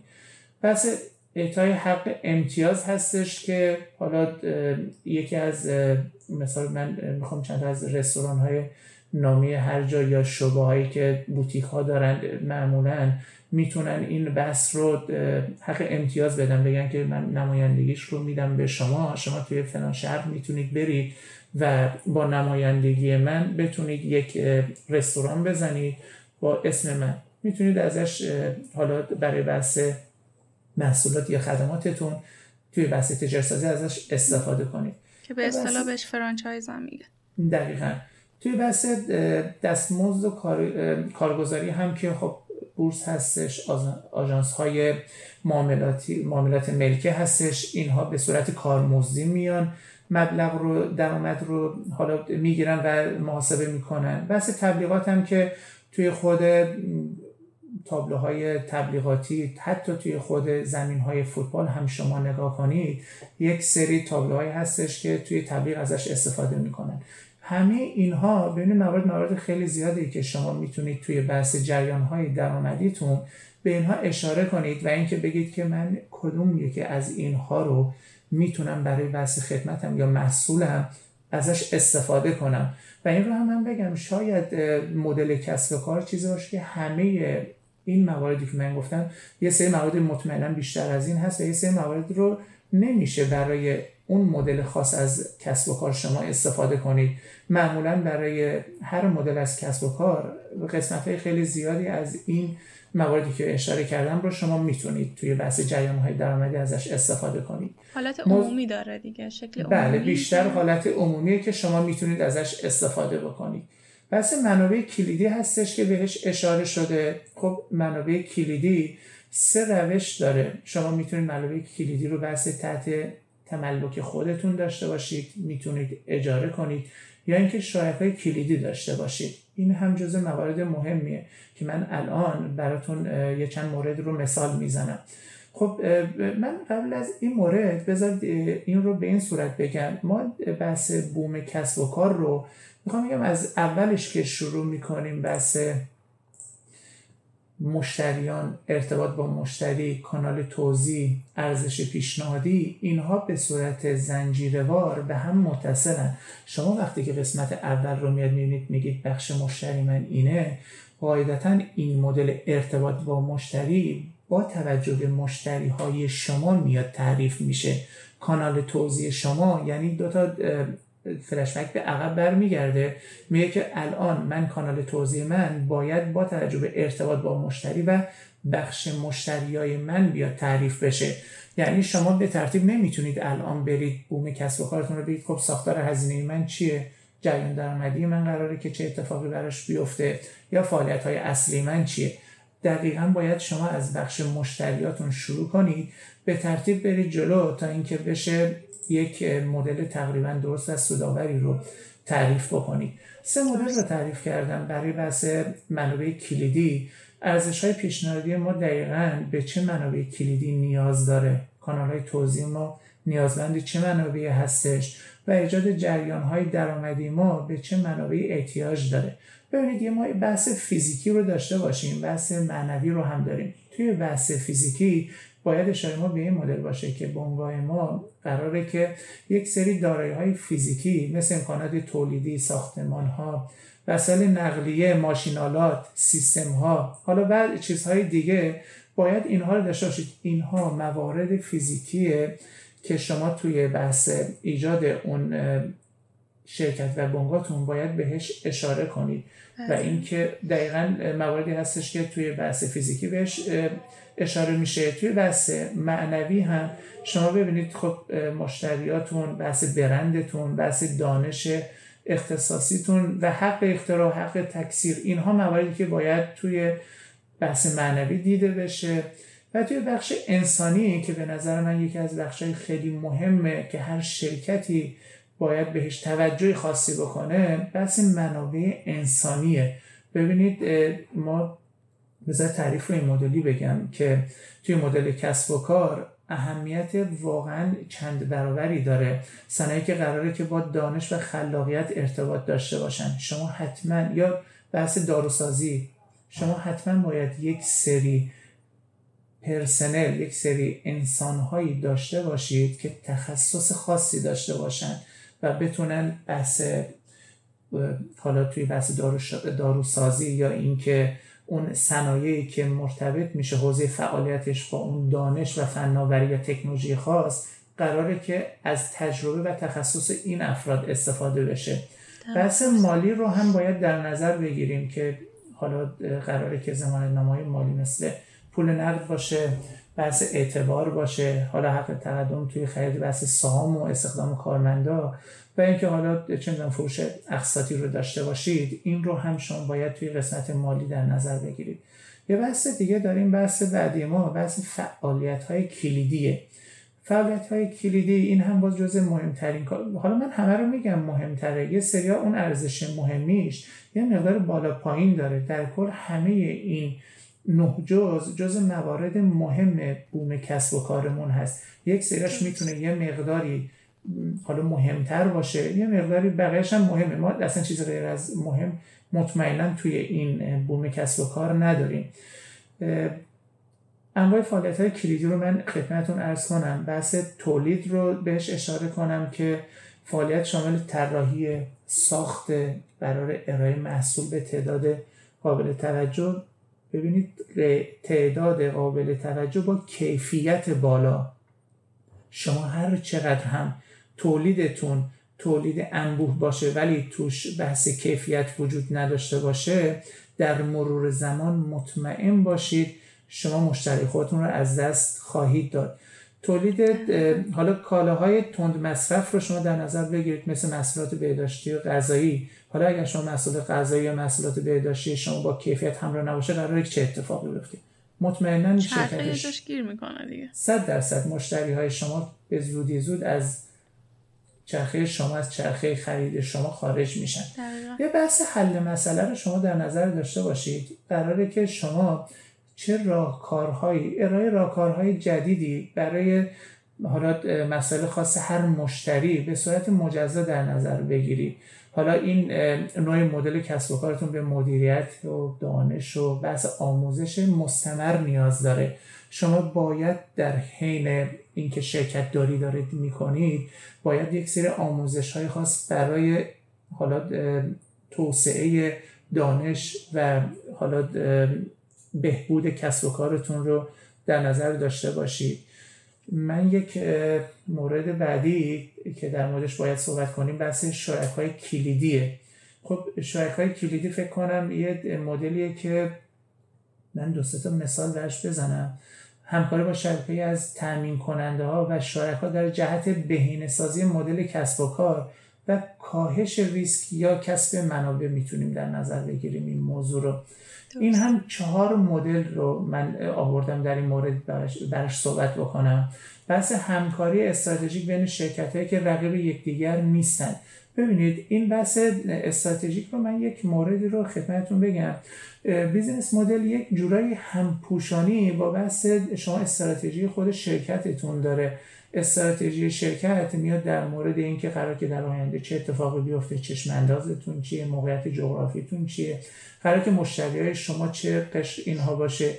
پس اعطای حق امتیاز هستش که حالا یکی از مثال من می‌خوام چند از رستوران های نامی هر جا یا شبه هایی که بوتیک ها دارن معمولا می‌تونن این بحث رو حق امتیاز بدن بگن که من نمایندگیش رو میدم به شما شما توی فلان شهر می‌تونید برید و با نمایندگی من بتونید یک رستوران بزنید با اسم من. می‌تونید ازش حالا برای بحث محصولات یا خدماتتون توی بحث تجارت ازش استفاده کنید. که به اصطلاح بهش فرانچایز هم میگه دقیقا. توی بحث دستمزد و کارگزاری هم که خب بورس هستش آژانس های معاملاتی معاملات ملکه هستش اینها به صورت کارمزدی میان مبلغ رو درآمد رو حالا می‌گیرن و محاسبه می‌کنن. بحث تبلیغات هم که توی خود تابلوهای تبلیغاتی حتی توی خود زمین های فوتبال هم شما نگاه کنید یک سری تابلوهایی هستش که توی تبلیغ ازش استفاده می‌کنن. همه اینها ببینید موارد موارد خیلی زیادی که شما می‌تونید توی بحث جریان های درآمدیتون به اینها اشاره کنید و اینکه بگید که من کدوم یکی از اینها رو می‌تونم برای بحث خدمتم یا محصولم ازش استفاده کنم. و این رو هم من بگم شاید مدل کسب و کار چیزی باشه که همه این مواردی که من گفتم یه سری موارد مطمئنا بیشتر از این هست و یه سری موارد رو نمیشه برای اون مدل خاص از کسب و کار شما استفاده کنید. معمولا برای هر مدل از کسب و کار قسمت های خیلی زیادی از این مواردی که اشاره کردم رو شما می‌تونید توی بحث جریان های درآمدی ازش استفاده کنید. حالت عمومی داره دیگه شکل بله، عمومی بله بیشتر حالت عمومیه که شما می‌تونید ازش استفاده بکنید. بحث منابع کلیدی هستش که بهش اشاره شده. خب منابع کلیدی سه روش داره. شما می‌تونید منابع کلیدی رو بحث تحت تملک خودتون داشته باشید می‌تونید اجاره کنید یا اینکه شایعه کلیدی داشته باشید. این هم جزء موارد مهمیه که من الان براتون یه چند مورد رو مثال می‌زنم. خب من قبل از این مورد بذارید این رو به این صورت بگم. ما بحث بوم کسب و کار رو می‌خوام بگم از اولش که شروع می‌کنیم بحث مشتریان ارتباط با مشتری کانال توضیح ارزش پیشنهادی اینها به صورت زنجیروار به هم متصلن. شما وقتی که قسمت اول رو میاد می‌بینید میگید بخش مشتری من اینه قاعدتا این مدل ارتباط با مشتری با توجه به مشتری های شما میاد تعریف میشه. کانال توضیح شما یعنی دو تا فلشبک به عقب برمیگرده. میگه که الان من کانال توضیح من باید با توجه به ارتباط با مشتری و بخش مشتریای من بیاد تعریف بشه. یعنی شما به ترتیب نمی‌تونید الان برید بوم کسب و کارتون رو بگید خب ساختار هزینه من چیه؟ جریان درآمدی من قراره که چه اتفاقی براش بیفته؟ یا فعالیت های اصلی من چیه؟ دقیقا باید شما از بخش مشتریاتون شروع کنید. به ترتیب برید جلو تا اینکه بشه یک مدل تقریبا درست از سوداوری رو تعریف بکنید سه مدل رو تعریف کردم برای بحث منابع کلیدی. ارزش های پیشنهادی ما دقیقا به چه منابع کلیدی نیاز داره؟ کانال های توضیح ما نیازمند چه منابعی هستش؟ و ایجاد جریان های درآمدی ما به چه منابعی احتیاج داره؟ ببینید یه ما بحث فیزیکی رو داشته باشیم بحث معنوی رو هم داریم. توی بحث فیزیکی باید اشاره ما به این مدل باشه که بنگاه ما قراره که یک سری دارایی های فیزیکی مثل امکانات تولیدی ساختمان ها وسایل نقلیه ماشینالات سیستم ها حالا بعد چیزهای دیگه باید اینها رو داشته باشید اینها موارد فیزیکیه که شما توی بحث ایجاد اون شرکت و بنگاتون باید بهش اشاره کنید و بله. اینکه دقیقا مواردی هستش که توی بحث فیزیکی بهش اشاره میشه. توی بحث معنوی هم شما ببینید خب مشتریاتون بحث برندتون بحث دانش اختصاصیتون و حق اختراع حق تکثیر اینها مواردی که باید توی بحث معنوی دیده بشه. و توی بخش انسانی که به نظر من یکی از بخشهای خیلی مهمه که هر شرکتی باید بهش توجه خاصی بکنه بحث منابع انسانیه. ببینید ما بذار تعریف رو این مدلی بگم که توی مدل کسب و کار اهمیت واقعا چند برابری داره. صنایعی که قراره که با دانش و خلاقیت ارتباط داشته باشن. شما حتما یا بحث داروسازی شما حتما باید یک سری پرسنل یک سری انسانهایی داشته باشید که تخصص خاصی داشته باشن و بتونن بحث حالا توی بحث داروسازی یا اینکه اون صنایعی که مرتبط میشه حوزه فعالیتش با اون دانش و فناوری یا تکنولوژی خاص قراره که از تجربه و تخصص این افراد استفاده بشه. بحث مالی رو هم باید در نظر بگیریم که حالا قراره که زمان نمای مالی مثل پول نقد باشه بحث اعتبار باشه. حالا حق تقدم توی خرید بحث سهام و استخدام کارمندا. و اینکه حالا چندان فروش اقساطی رو داشته باشید این رو هم شما باید توی قسمت مالی در نظر بگیرید. یه بحث دیگه داریم بحث بعدی ما بحث فعالیت های کلیدیه. فعالیت های کلیدی این هم باز جز مهمترین کار. حالا من همه رو میگم مهمتره. یه سریا اون ارزش مهمیش یه مقدار بالا پایین داره. در کل همه این نه جز جز موارد مهم بوم کسب و کارمون هست. یک سریش می‌تونه یه مقداری حالا مهمتر باشه. یه مقداری بقیهش هم مهمه. ما اصلا چیز غیر از مهم مطمئنا توی این بوم کسب و کار نداریم. انواع فعالیت های کلیدی رو من خدمتون ارز کنم. بحث تولید رو بهش اشاره کنم که فعالیت شامل طراحی ساخت برای ارائه محصول به تعداد قابل توجه. ببینید تعداد قابل توجه با کیفیت بالا. شما هر چقدر هم تولیدتون تولید انبوه باشه ولی توش بحث کیفیت وجود نداشته باشه در مرور زمان مطمئن باشید شما مشتری خودتون رو از دست خواهید داد. تولید حالا کالاهای تند مصرف رو شما در نظر بگیرید مثل محصولات بهداشتی و غذایی. حالا اگر شما محصول غذایی یا محصولات بهداشتی شما با کیفیت همراه نباشه قراره چه اتفاقی بیفته؟ مطمئنا شرکتش گیر می‌کنه دیگه. 100 درصد مشتری های شما به زودی زود از چرخه شما از چرخه خرید شما خارج میشن. یه بحث حل مسئله رو شما در نظر داشته باشید. قراره که شما چه راهکارهایی ارائه راهکارهای جدیدی برای حالا مسئله خاص هر مشتری به صورت مجزا در نظر بگیرید. حالا این نوع مدل کسب و کارتون به مدیریت و دانش و بحث آموزش مستمر نیاز داره. شما باید در حین اینکه شرکت داری دارید می‌کنید باید یک سری آموزش های خاص برای حالا توسعه دانش و حالا بهبود کسب و کارتون رو در نظر داشته باشید. من یک مورد بعدی که در موردش باید صحبت کنیم بحث شرکای کلیدیه. خب شرکای کلیدی فکر کنم یه مدلیه که من دو تا مثال درش بزنم. همکاری با شرکایی از تامین کننده ها و شرکا در جهت بهینه سازی مدل کسب و کار و کاهش ریسک یا کسب منابع می‌تونیم در نظر بگیریم این موضوع رو. این هم چهار مدل رو من آوردم در این مورد برش, صحبت بکنم. بحث همکاری استراتژیک بین شرکت هایی که رقیب یکدیگر نیستن. ببینید این بحث استراتژیک رو من یک موردی رو خدمتتون بگم. business model یک جورایی همپوشانی با بحث شما استراتژی خود شرکتتون داره. استراتژی شرکت میاد در مورد اینکه قرار که در آینده چه اتفاقی بیفته چشم اندازتون چیه موقعیت جغرافیتون چیه قرار که مشتری های شما چه قشر اینها باشه.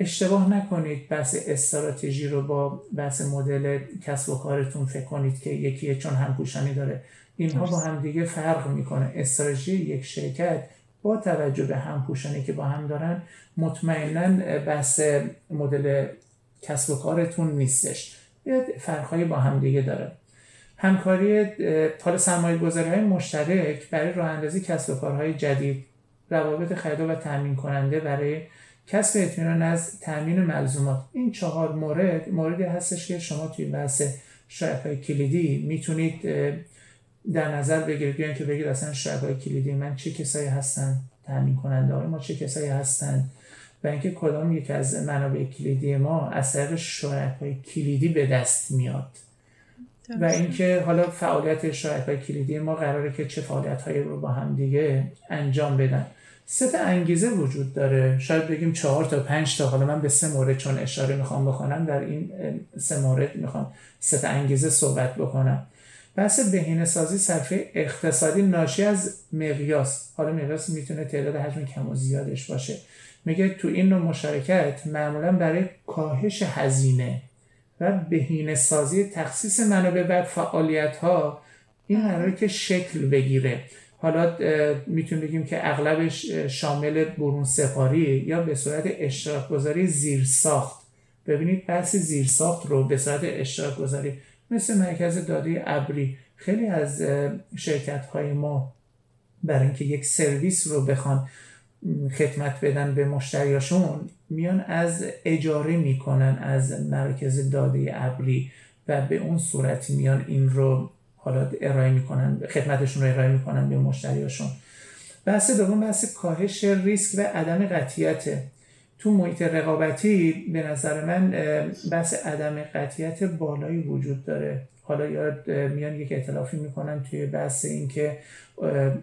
اشتباه نکنید بحث استراتژی رو با بحث مدل کسب و کارتون فکر کنید که یکیه چون همپوشانی داره. اینها با هم دیگه فرق می‌کنه. استراتژی یک شرکت با توجه به همپوشانی که با هم دارن مطمئنا بحث مدل کسب و کارتون نیستش. فرقهایی با هم دیگه داره. همکاری حال سرمایه گذاری های مشترک برای راه اندازی کسب و کارهای جدید روابط خرید و تامین کننده برای کسب اطمینان از تامین ملزومات. این چهار مورد موردی هستش که شما توی بحث های کلیدی می‌تونید در نظر بگیرید بیان که بگید اصلا های کلیدی من چه کسایی هستن تامین کننده های ما چه کسایی هستن و اینکه کدام یک از منابع کلیدی ما اثر های کلیدی به دست میاد. و اینکه حالا فعالیت های کلیدی ما قراره که چه فعالیت هایی رو با هم دیگه انجام بدن. سه تا انگیزه وجود داره. شاید بگیم چهار تا پنج تا. حالا من به سه مورد چون اشاره می‌خوام بکنم در این سه مورد می‌خوام سه تا انگیزه صحبت بکنم. بحث بهینه سازی صرفه اقتصادی ناشی از مقیاس. حالا مقیاس می‌تونه تعداد حجم کم و زیادش باشه. میگه تو این نوع مشارکت معمولا برای کاهش هزینه و بهینه سازی تخصیص منابع بر فعالیت ها این قراره که شکل بگیره. حالا می‌تونیم بگیم که اغلبش شامل برون سپاری یا به صورت اشتراک گذاری زیر ساخت ببینید زیر ساخت رو به صورت اشتراک گذاری مثل مرکز داده ابری. خیلی از شرکت های ما برای اینکه یک سرویس رو بخوان خدمت بدن به مشتریاشون میان از اجاره می‌کنن از مرکز داده ابری و به اون صورت میان این رو حالا ارائه می‌کنن خدمتشون رو ارائه می‌کنن به مشتریاشون. بحث دوم بحث کاهش ریسک و عدم قطیت تو محیط رقابتی به نظر من بحث عدم قطیت بالایی وجود داره. حالا یاد میان یک اطلافی می‌کنن توی بحث اینکه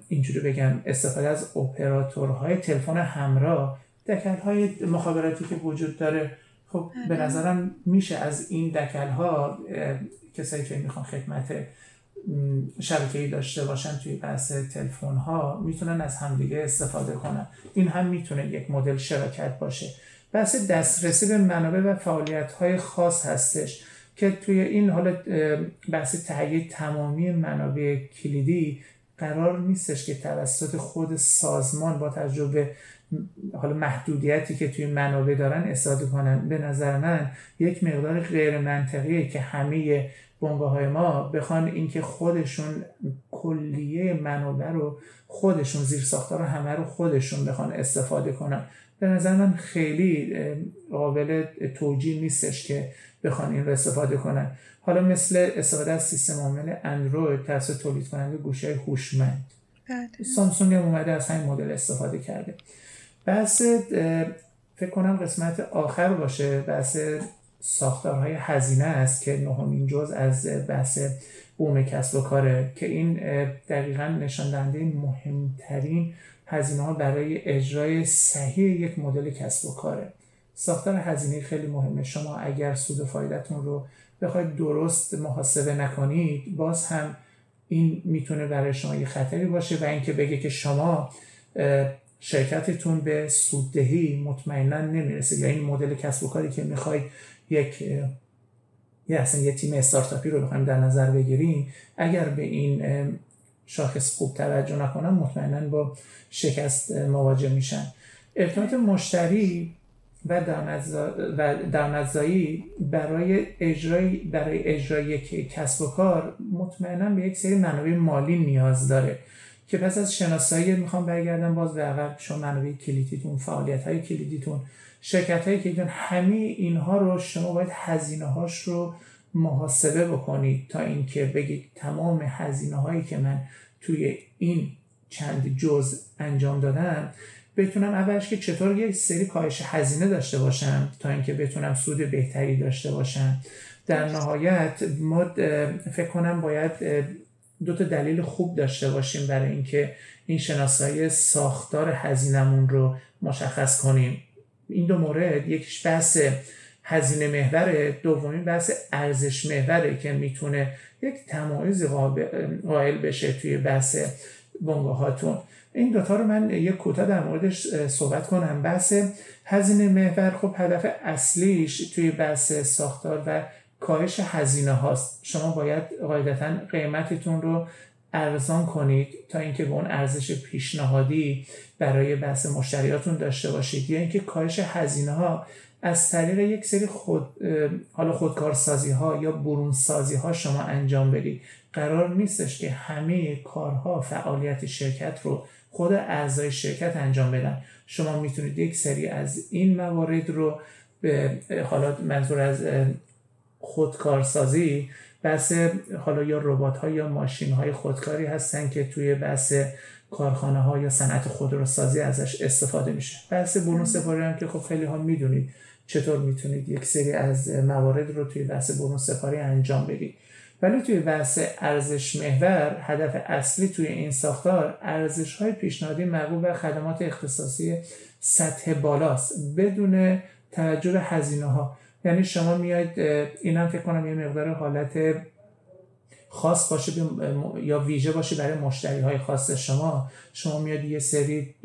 اینجوری بگم استفاده از اپراتورهای تلفن همراه دکل های مخابراتی که وجود داره. خب به نظرم میشه از این دکل ها کسایی که می‌خوان خدمت شبکه‌ای داشته باشن توی بحث تلفن ها می‌تونن از همدیگه استفاده کنن. این هم می‌تونه یک مدل شراکت باشه. بحث دسترسی به منابع و فعالیت های خاص هستش که توی این حال بحث تهیه تمامی منابع کلیدی قرار نیستش که توسط خود سازمان با تجربه حالا محدودیتی که توی منابع دارن استفاده کنن. به نظر من یک مقدار غیر منطقیه که همه بنگاه های ما بخوان اینکه خودشون کلیه منابع رو خودشون زیر ساختار همه رو خودشون بخوان استفاده کنن. به نظر من خیلی قابل توجیه نیستش که بخوان این رو استفاده کنن. حالا مثل استفاده از سیستم عامل اندروید توسط تولید کننده گوشه هوشمند. بله. سامسونگ هم اومده از همین مدل استفاده کرده. بحث فکر کنم قسمت آخر باشه. بحث ساختارهای هزینه است که نهمین جز از بحث بوم کسب و کاره که این دقیقا نشان دهنده مهمترین هزینه ها برای اجرای صحیح یک مدل کسب و کاره. ساختار هزینه خیلی مهمه. شما اگر سود و فایدهتون رو بخواید درست محاسبه نکنید باز هم این می‌تونه برای شما یه خطری باشه و اینکه بگه که شما شرکتتون به سوددهی مطمئنا نمی‌رسه یا این مدل کسب و کاری که می‌خواید یک یه اصلا یه تیم استارتاپی رو بخوایم در نظر بگیریم اگر به این شاخص خوب توجه نکنن مطمئنا با شکست مواجه میشن. ارتباط مشتری و درآمدزایی برای اجرای برای اجرای یک کسب و کار مطمئنا به یک سری منابع مالی نیاز داره که پس از شناسایی می‌خوام برگردم باز به عقب شما منابع کلیدیتون فعالیت های کلیدیتون شرکت هایی که همه اینها رو شما باید هزینه هاش رو محاسبه بکنید تا اینکه بگید تمام هزینه هایی که من توی این چند جز انجام دادم بتونم اولش که چطور یک سری کاهش هزینه داشته باشم تا اینکه بتونم سود بهتری داشته باشم. در نهایت ما فکر کنم باید دو تا دلیل خوب داشته باشیم برای اینکه این شناسایی ساختار هزینهمون رو مشخص کنیم. این دو مورد یکیش بحث هزینه محوره دومی بحث ارزش محوره که می‌تونه یک تمایزی قائل بشه توی بحث بنگاهاتون. این دوتا رو من یک کوتاه در موردش صحبت کنم. بحث هزینه محور خب هدف اصلیش توی بحث ساختار و کاهش هزینه هاست. شما باید قاعدتا قیمتتون رو ارزان کنید تا اینکه به اون ارزش پیشنهادی برای بحث مشتریاتون داشته باشید. یا اینکه کاهش هزینه ها از طریق یک سری خود حالا خودکارسازی ها یا برون سازی ها شما انجام بدید. قرار نیستش که همه کارها فعالیت شرکت رو خود اعضای شرکت انجام بدن. شما می‌تونید یک سری از این موارد رو به حالا منظور از خودکارسازی بحث حالا یا ربات ها یا ماشین های خودکاری هستن که توی بحث کارخانه ها یا صنعت خودروسازی ازش استفاده میشه. بحث برون سپاری هم که خب خیلی ها می‌دونید چطور می‌تونید یک سری از موارد رو توی بحث برون سپاری انجام بدید. ولی توی بحث ارزش محور هدف اصلی توی این ساختار ارزش های پیشنهادی مربوط به خدمات اختصاصی سطح بالاست. بدون توجه به هزینه ها یعنی شما میاید اینم فکر کنم یه مقدار حالت خاص باشه یا ویژه باشه برای مشتری های خاص شما. شما میاد یه سری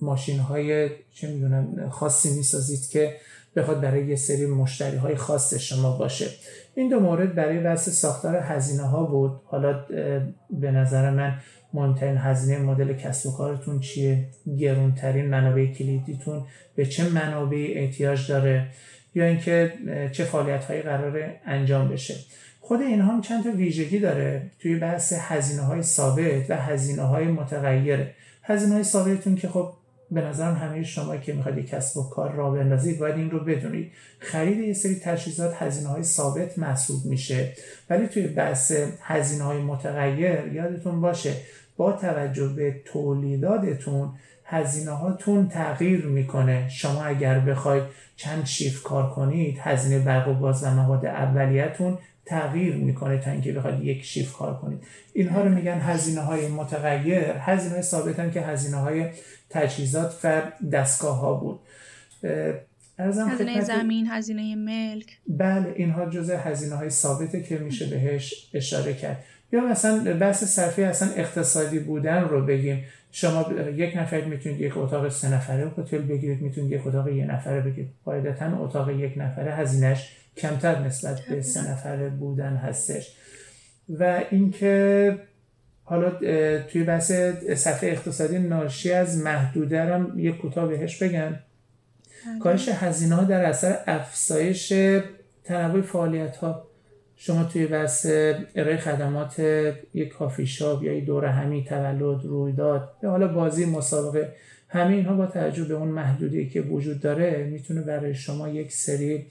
ماشین های چه می‌دونم خاصی می‌سازید که بخواد برای یه سری مشتری های خاص شما باشه. این دو مورد برای بحث ساختار هزینه ها بود. حالا به نظر من مهمترین هزینه مدل کسب و کارتون چیه؟ گرونترین منابع کلیدیتون به چه منابعی احتیاج داره؟ یا اینکه چه فعالیت هایی قرار انجام بشه. خود اینها هم چند تا ویژگی داره توی بحث هزینه های ثابت و هزینه های متغیر هزینه های ثابتتون که خب به نظرم همه شما که می‌خواید کسب و کار را بندازید باید این رو بدونید. خرید یه سری تجهیزات هزینه های ثابت محسوب میشه. ولی توی بحث هزینه های متغیر یادتون باشه با توجه به تولیداتتون هزینه هاتون تغییر می‌کنه. شما اگر بخواید چند شیف کار کنید هزینه برق و باز و مواد اولیتون تغییر می‌کنه تا اینکه بخواید یک شیف کار کنید. اینها رو میگن هزینه های متغیر. هزینه ثابتن که هزینه های تجهیزات و دستگاه ها بود هزینه زمین هزینه ملک. بله اینها جزء هزینه های ثابته که میشه بهش اشاره کرد. یا مثلا بحث صرفی اصلا اقتصادی بودن رو بگیم. شما یک نفر می‌تونید یک اتاق سه نفره هتل بگیرید می‌تونید یک اتاق یه نفره بگیرید. قاعدتا اتاق یک نفره هزینهش کمتر نسبت به سه نفره بودن هستش. و اینکه حالا توی بحث صفحه اقتصادی ناشی از محدوده هم یک کوتاه بهش بگم. بله. کاهش هزینه ها در اثر افزایش تنوع فعالیت ها شما توی بحث ارائه خدمات یک کافی شاپ یا یک دور همی تولد رویداد یا حالا بازی مسابقه همه اینها با توجه به اون محدودی که وجود داره می‌تونه برای شما یک سری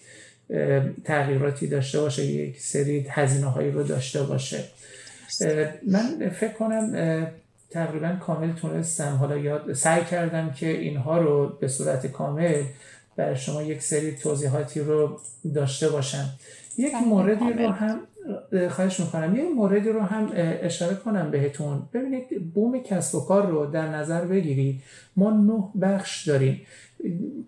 تغییراتی داشته باشه یک سری هزینه هایی رو داشته باشه. من فکر کنم تقریبا کامل تونستم حالا یاد سعی کردم که اینها رو به صورت کامل برای شما یک سری توضیحاتی رو داشته باشم. یک موردی رو هم خواهش می‌کنم. یک موردی رو هم اشاره کنم بهتون. ببینید بوم کسب و کار رو در نظر بگیرید. ما نه بخش داریم.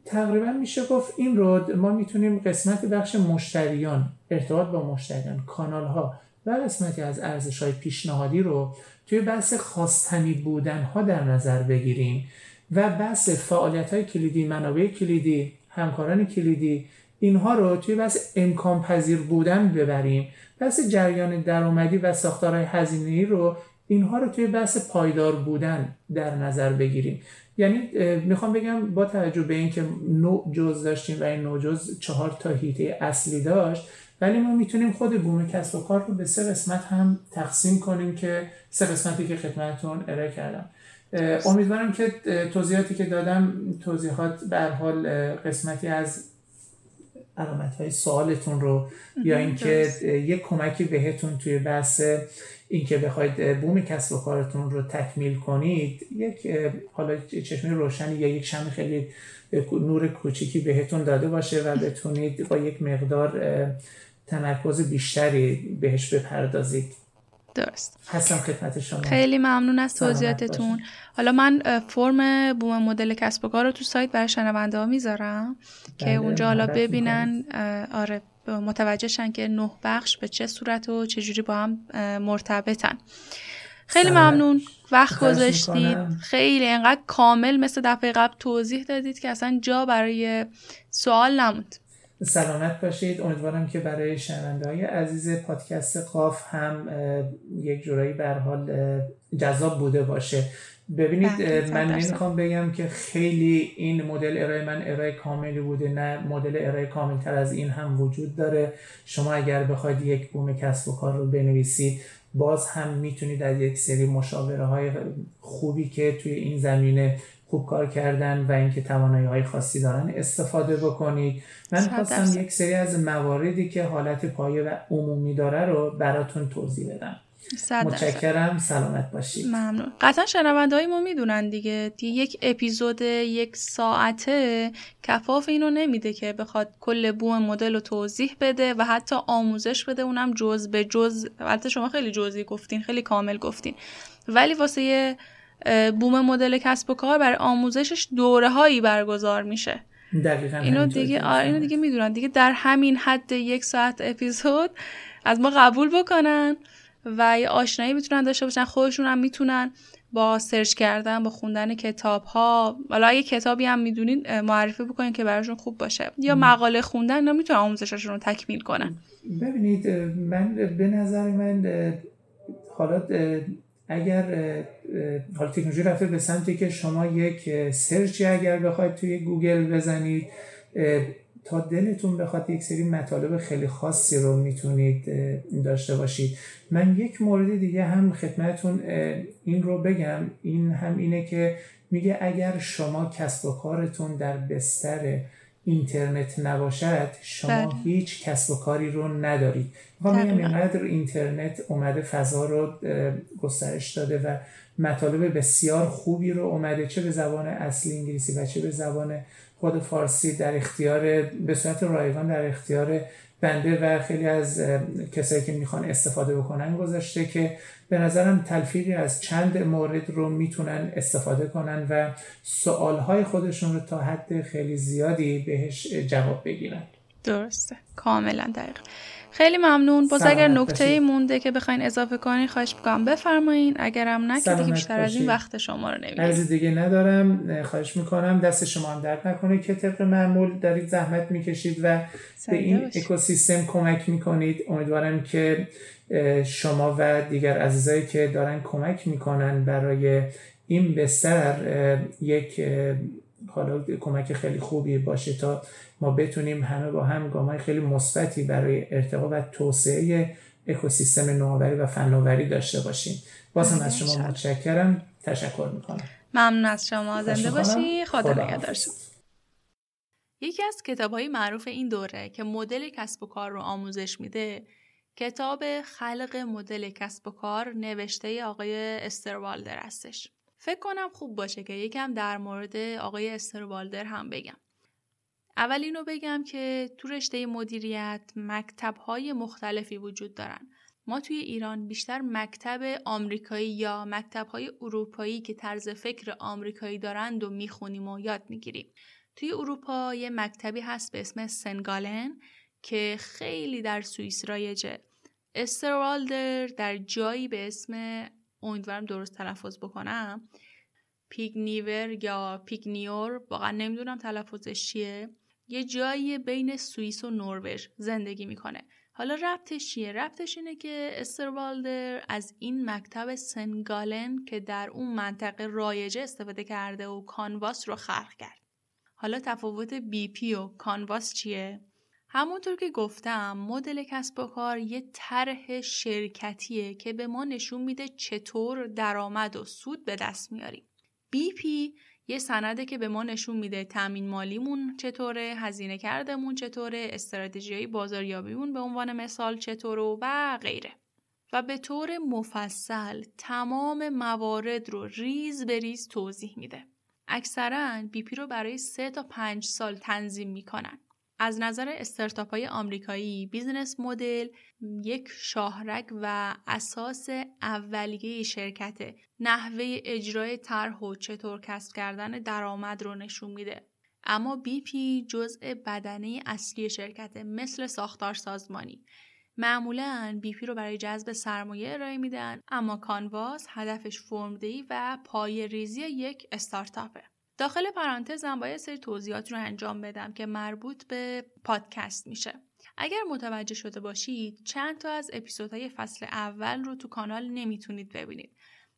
تقریبا میشه گفت این رو ما می‌تونیم قسمت بخش مشتریان ارتباط با مشتریان کانال ها و قسمتی از ارزش های پیشنهادی رو توی بحث خواستنی بودن ها در نظر بگیریم. و بحث فعالیت های کلیدی منابع کلیدی همکاران کلیدی اینها رو توی بحث امکان پذیر بودن ببریم. بحث جریان درآمدی و ساختارهای هزینه‌ای رو اینها رو توی بحث پایدار بودن در نظر بگیریم. یعنی می‌خوام بگم با توجه به اینکه نوع جز داشتیم و این نوع جز چهار تا هیته اصلی داشت ولی ما می‌تونیم خود بوم کسب و کار رو به سه قسمت هم تقسیم کنیم که سه قسمتی که خدمتتون ارائه کردم. امیدوارم که توضیحاتی که دادم توضیحات به حال قسمتی از علامت های سوالتون رو یا اینکه یک کمکی بهتون توی بحث اینکه بخواید بوم کسب و کارتون رو تکمیل کنید یک حالا چشمه روشنی یا یک شم خیلی نور کوچیکی بهتون داده باشه و بتونید با یک مقدار تمرکز بیشتری بهش بپردازید. درست. هستم خدمت شما. خیلی ممنون از توضیحاتتون. حالا من فرم بوم مدل کسب و کار رو تو سایت برای شنونده ها می‌ذارم که بله، اونجا حالا ببینن آره متوجهشن که نه بخش به چه صورت و چجوری با هم مرتبطن. خیلی ممنون. وقت گذاشتید. خیلی انقدر کامل مثل دفعه قبل توضیح دادید که اصلا جا برای سوال نموند. سلامت باشید. امیدوارم که برای شنونده های عزیز پادکست قاف هم یک جورایی بر حال جذاب بوده باشه. ببینید بله، من نمی‌خوام بگم که خیلی این مدل ارائه من ارائه کاملی بوده نه مدل ارائه کامل تر از این هم وجود داره. شما اگر بخواید یک بوم کسب و کار رو بنویسید باز هم می‌تونید از یک سری مشاوره های خوبی که توی این زمینه خوب کار کردن و اینکه توانایی های خاصی دارن استفاده بکنید. من خواستم یک سری از مواردی که حالت پایه و عمومی داره رو براتون توضیح بدم. متشکرم. سلامت باشید. ممنون. قطعا شنونده های ما می‌دونن دیگه. یک اپیزود یک ساعته کفاف اینو نمیده که بخواد کل بوم مدل رو توضیح بده و حتی آموزش بده. اونم جز به جز. البته شما خیلی جزئی گفتین خیلی کامل گفتین. ولی واسه بوم مدل کسب و کار برای آموزشش دوره هایی برگزار میشه. دقیقا اینو دیگه آره اینو دیگه می‌دونن. دیگه در همین حد یک ساعت اپیزود از ما قبول بکنن و یه آشنایی می‌تونن داشته باشن. خودشون هم می‌تونن با سرچ کردن با خوندن کتاب ها حالا اگه کتابی هم می‌دونین معرفی بکنین که براشون خوب باشه. یا مقاله خوندن اینا می‌تونن آموزششون رو تکمیل کنن. ببینید من به نظر من حالا اگر حالا تکنولوژی رفته به سمتی که شما یک سرچی اگر بخواید توی گوگل بزنید تا دلتون بخواد یک سری مطالب خیلی خاصی رو می‌تونید داشته باشید. من یک مورد دیگه هم خدمتون این رو بگم. این هم اینه که میگه اگر شما کسب و کارتون در بستر اینترنت نباشد شما بله. هیچ کسب و کاری رو ندارید می‌خوام بگم اینقدر اینترنت اومده فضا رو گسترش داده و مطالب بسیار خوبی رو اومده چه به زبان اصلی انگلیسی و چه به زبان خود فارسی در اختیار به صورت رایگان در اختیار بنده و خیلی از کسایی که می‌خوان استفاده بکنن گذاشته که به نظرم تلفیقی از چند مورد رو می‌تونن استفاده کنن و سوالهای خودشون رو تا حد خیلی زیادی بهش جواب بگیرن. درسته. کاملا دقیق. خیلی ممنون. باز اگر نکته مونده که بخواین اضافه کنین خواهش می‌کنم. بفرمایین. اگرم نه که دیگه بیشتر از این وقت شما رو نمی‌گیرم دیگه ندارم. خواهش می‌کنم. دست شما هم درد نکنه که طبق معمول دارید زحمت می‌کشید و به این اکوسیستم کمک می‌کنید. امیدوارم که شما و دیگر عزیزایی که دارن کمک می‌کنن برای این بستر یک حالا کمک خیلی خوبی باشه تا ما بتونیم همه با هم گامای خیلی مثبتی برای ارتقا و توسعه اکوسیستم نوآوری و فناوری داشته باشیم. باز هم از شما متشکرم. تشکر می‌کنم. ممنون از شما. زنده باشی. خدا نگهدار یکی از کتاب های معروف این دوره که مدل کسب و کار رو آموزش میده کتاب خلق مدل کسب و کار نوشته آقای استروالدر هستش. فکر کنم خوب باشه که یکم در مورد آقای استروالدر هم بگم. اول اینو بگم که تو رشته مدیریت مکتب های مختلفی وجود دارن. ما توی ایران بیشتر مکتب آمریکایی یا مکتب های اروپایی که طرز فکر آمریکایی دارند و می‌خونیم و یاد می‌گیریم. توی اروپا یه مکتبی هست به اسم سنت گالن که خیلی در سوئیس رایجه. استروالدر در جایی به اسم امیدوارم درست تلفظ بکنم پیگنیور یا پیگنیور واقعا نمی‌دونم تلفظش چیه. یه جایی بین سوئیس و نروژ زندگی می‌کنه حالا ربطش چیه؟ ربطش اینه که استروالدر از این مکتب سنت گالن که در اون منطقه رایجه استفاده کرده و canvas رو خلق کرد. حالا تفاوت BP و canvas چیه؟ همونطور که گفتم مدل کسب و کار یه طرح شرکتیه که به ما نشون میده چطور درآمد و سود به دست میاریم. BP یه سنده که به ما نشون میده تامین مالیمون چطوره هزینه کردمون چطوره استراتژی بازاریابیمون به عنوان مثال چطوره و غیره. و به طور مفصل تمام موارد رو ریز به ریز توضیح میده. اکثرا BP رو برای سه تا پنج سال تنظیم می‌کنن. از نظر استارتاپ های آمریکایی business model یک شاهرگ و اساس اولیه شرکت نحوه اجرای طرح و چطور کسب کردن درآمد رو نشون میده. اما BP جزء بدنه اصلی شرکت مثل ساختار سازمانی. معمولا BP رو برای جذب سرمایه ارائه میدن اما canvas هدفش فرم‌دهی و پایه ریزی یک استارتاپه. داخل پرانتزم باید سری توضیحات رو انجام بدم که مربوط به پادکست میشه. اگر متوجه شده باشید چند تا از اپیزودهای فصل اول رو تو کانال نمی‌تونید ببینید.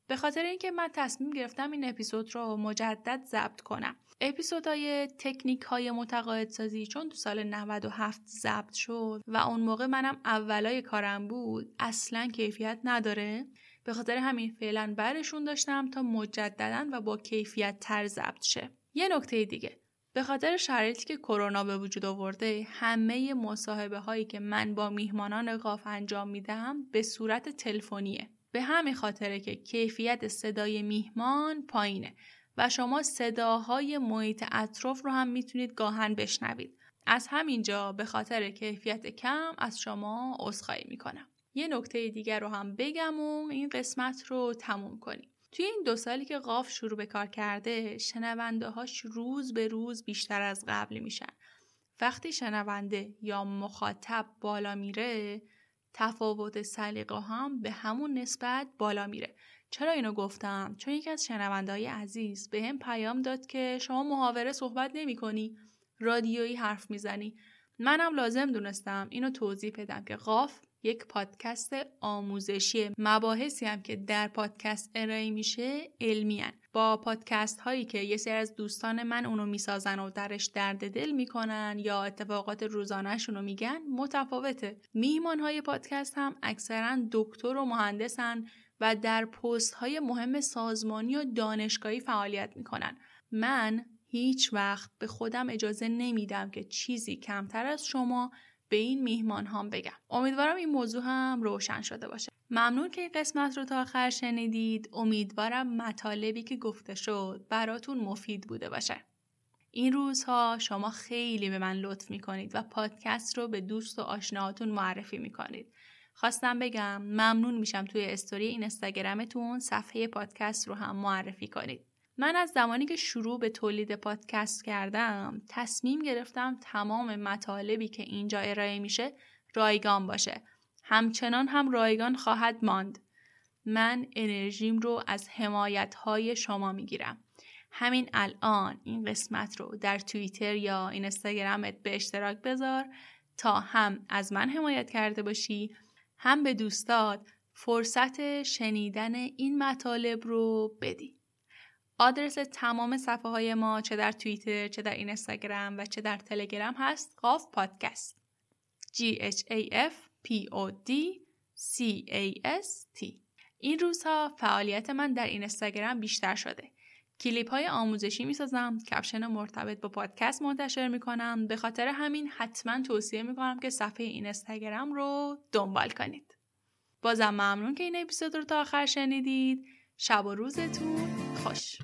به خاطر اینکه من تصمیم گرفتم این اپیزود رو مجدد ضبط کنم. اپیزودهای تکنیک های متقاعدسازی چون تو سال 97 ضبط شد و اون موقع منم اولای کارم بود اصلا کیفیت نداره؟ به خاطر همین فعلا برشون داشتم تا مجددا و با کیفیت تر ضبط شه. یه نکته دیگه. به خاطر شرایطی که کرونا به وجود آورده همه مصاحبه هایی که من با میهمانان قاف انجام میدم به صورت تلفنیه. به همین خاطره که کیفیت صدای میهمان پایینه و شما صداهای محیط اطراف رو هم می‌تونید گاهن بشنوید. از همینجا به خاطر کیفیت کم از شما عذرخواهی می‌کنم. یه نکته دیگر رو هم بگم و این قسمت رو تموم کنیم. توی این دو سالی که قاف شروع به کار کرده شنونده هاش روز به روز بیشتر از قبل میشن. وقتی شنونده یا مخاطب بالا میره تفاوت سلیقه هم به همون نسبت بالا میره. چرا اینو گفتم؟ چون یکی از شنونده های عزیز به هم پیام داد که شما محاوره صحبت نمی کنی رادیویی حرف می‌زنی. منم لازم دونستم اینو توضیح بدم که قاف یک پادکست آموزشی مباحثی هم که در پادکست ارائه میشه علمی. با پادکست هایی که یه سری از دوستان من اونو می‌سازن و درش درد دل می‌کنن یا اتفاقات روزانهشون رو میگن متفاوته میهمان های پادکست هم اکثرا دکتر و مهندسن و در پست های مهم سازمانی و دانشگاهی فعالیت می‌کنن من هیچ وقت به خودم اجازه نمیدم که چیزی کمتر از شما به این میهمان هم بگم. امیدوارم این موضوع هم روشن شده باشه. ممنون که این قسمت رو تا آخر شنیدید. امیدوارم مطالبی که گفته شد براتون مفید بوده باشه. این روزها شما خیلی به من لطف می‌کنید و پادکست رو به دوست و آشناهاتون معرفی می‌کنید. خواستم بگم ممنون میشم توی استوری این استاگرامتون صفحه پادکست رو هم معرفی کنید. من از زمانی که شروع به تولید پادکست کردم تصمیم گرفتم تمام مطالبی که اینجا ارائه میشه رایگان باشه. همچنان هم رایگان خواهد ماند. من انرژیم رو از حمایت های شما می‌گیرم. همین الان این قسمت رو در توییتر یا اینستاگرامت به اشتراک بذار تا هم از من حمایت کرده باشی هم به دوستات فرصت شنیدن این مطالب رو بدی. آدرس تمام صفحه های ما چه در توییتر چه در اینستاگرام و چه در تلگرام هست قاف پادکست. G H A F P O D C A S T. این روزها فعالیت من در اینستاگرام بیشتر شده. کلیپ های آموزشی می سازم کپشن مرتبط با پادکست منتشر می کنم به خاطر همین حتما توصیه می کنم که صفحه اینستاگرام رو دنبال کنید. بازم ممنون که این اپیزود رو تا آخر شنیدید. شب و روزتون خوش.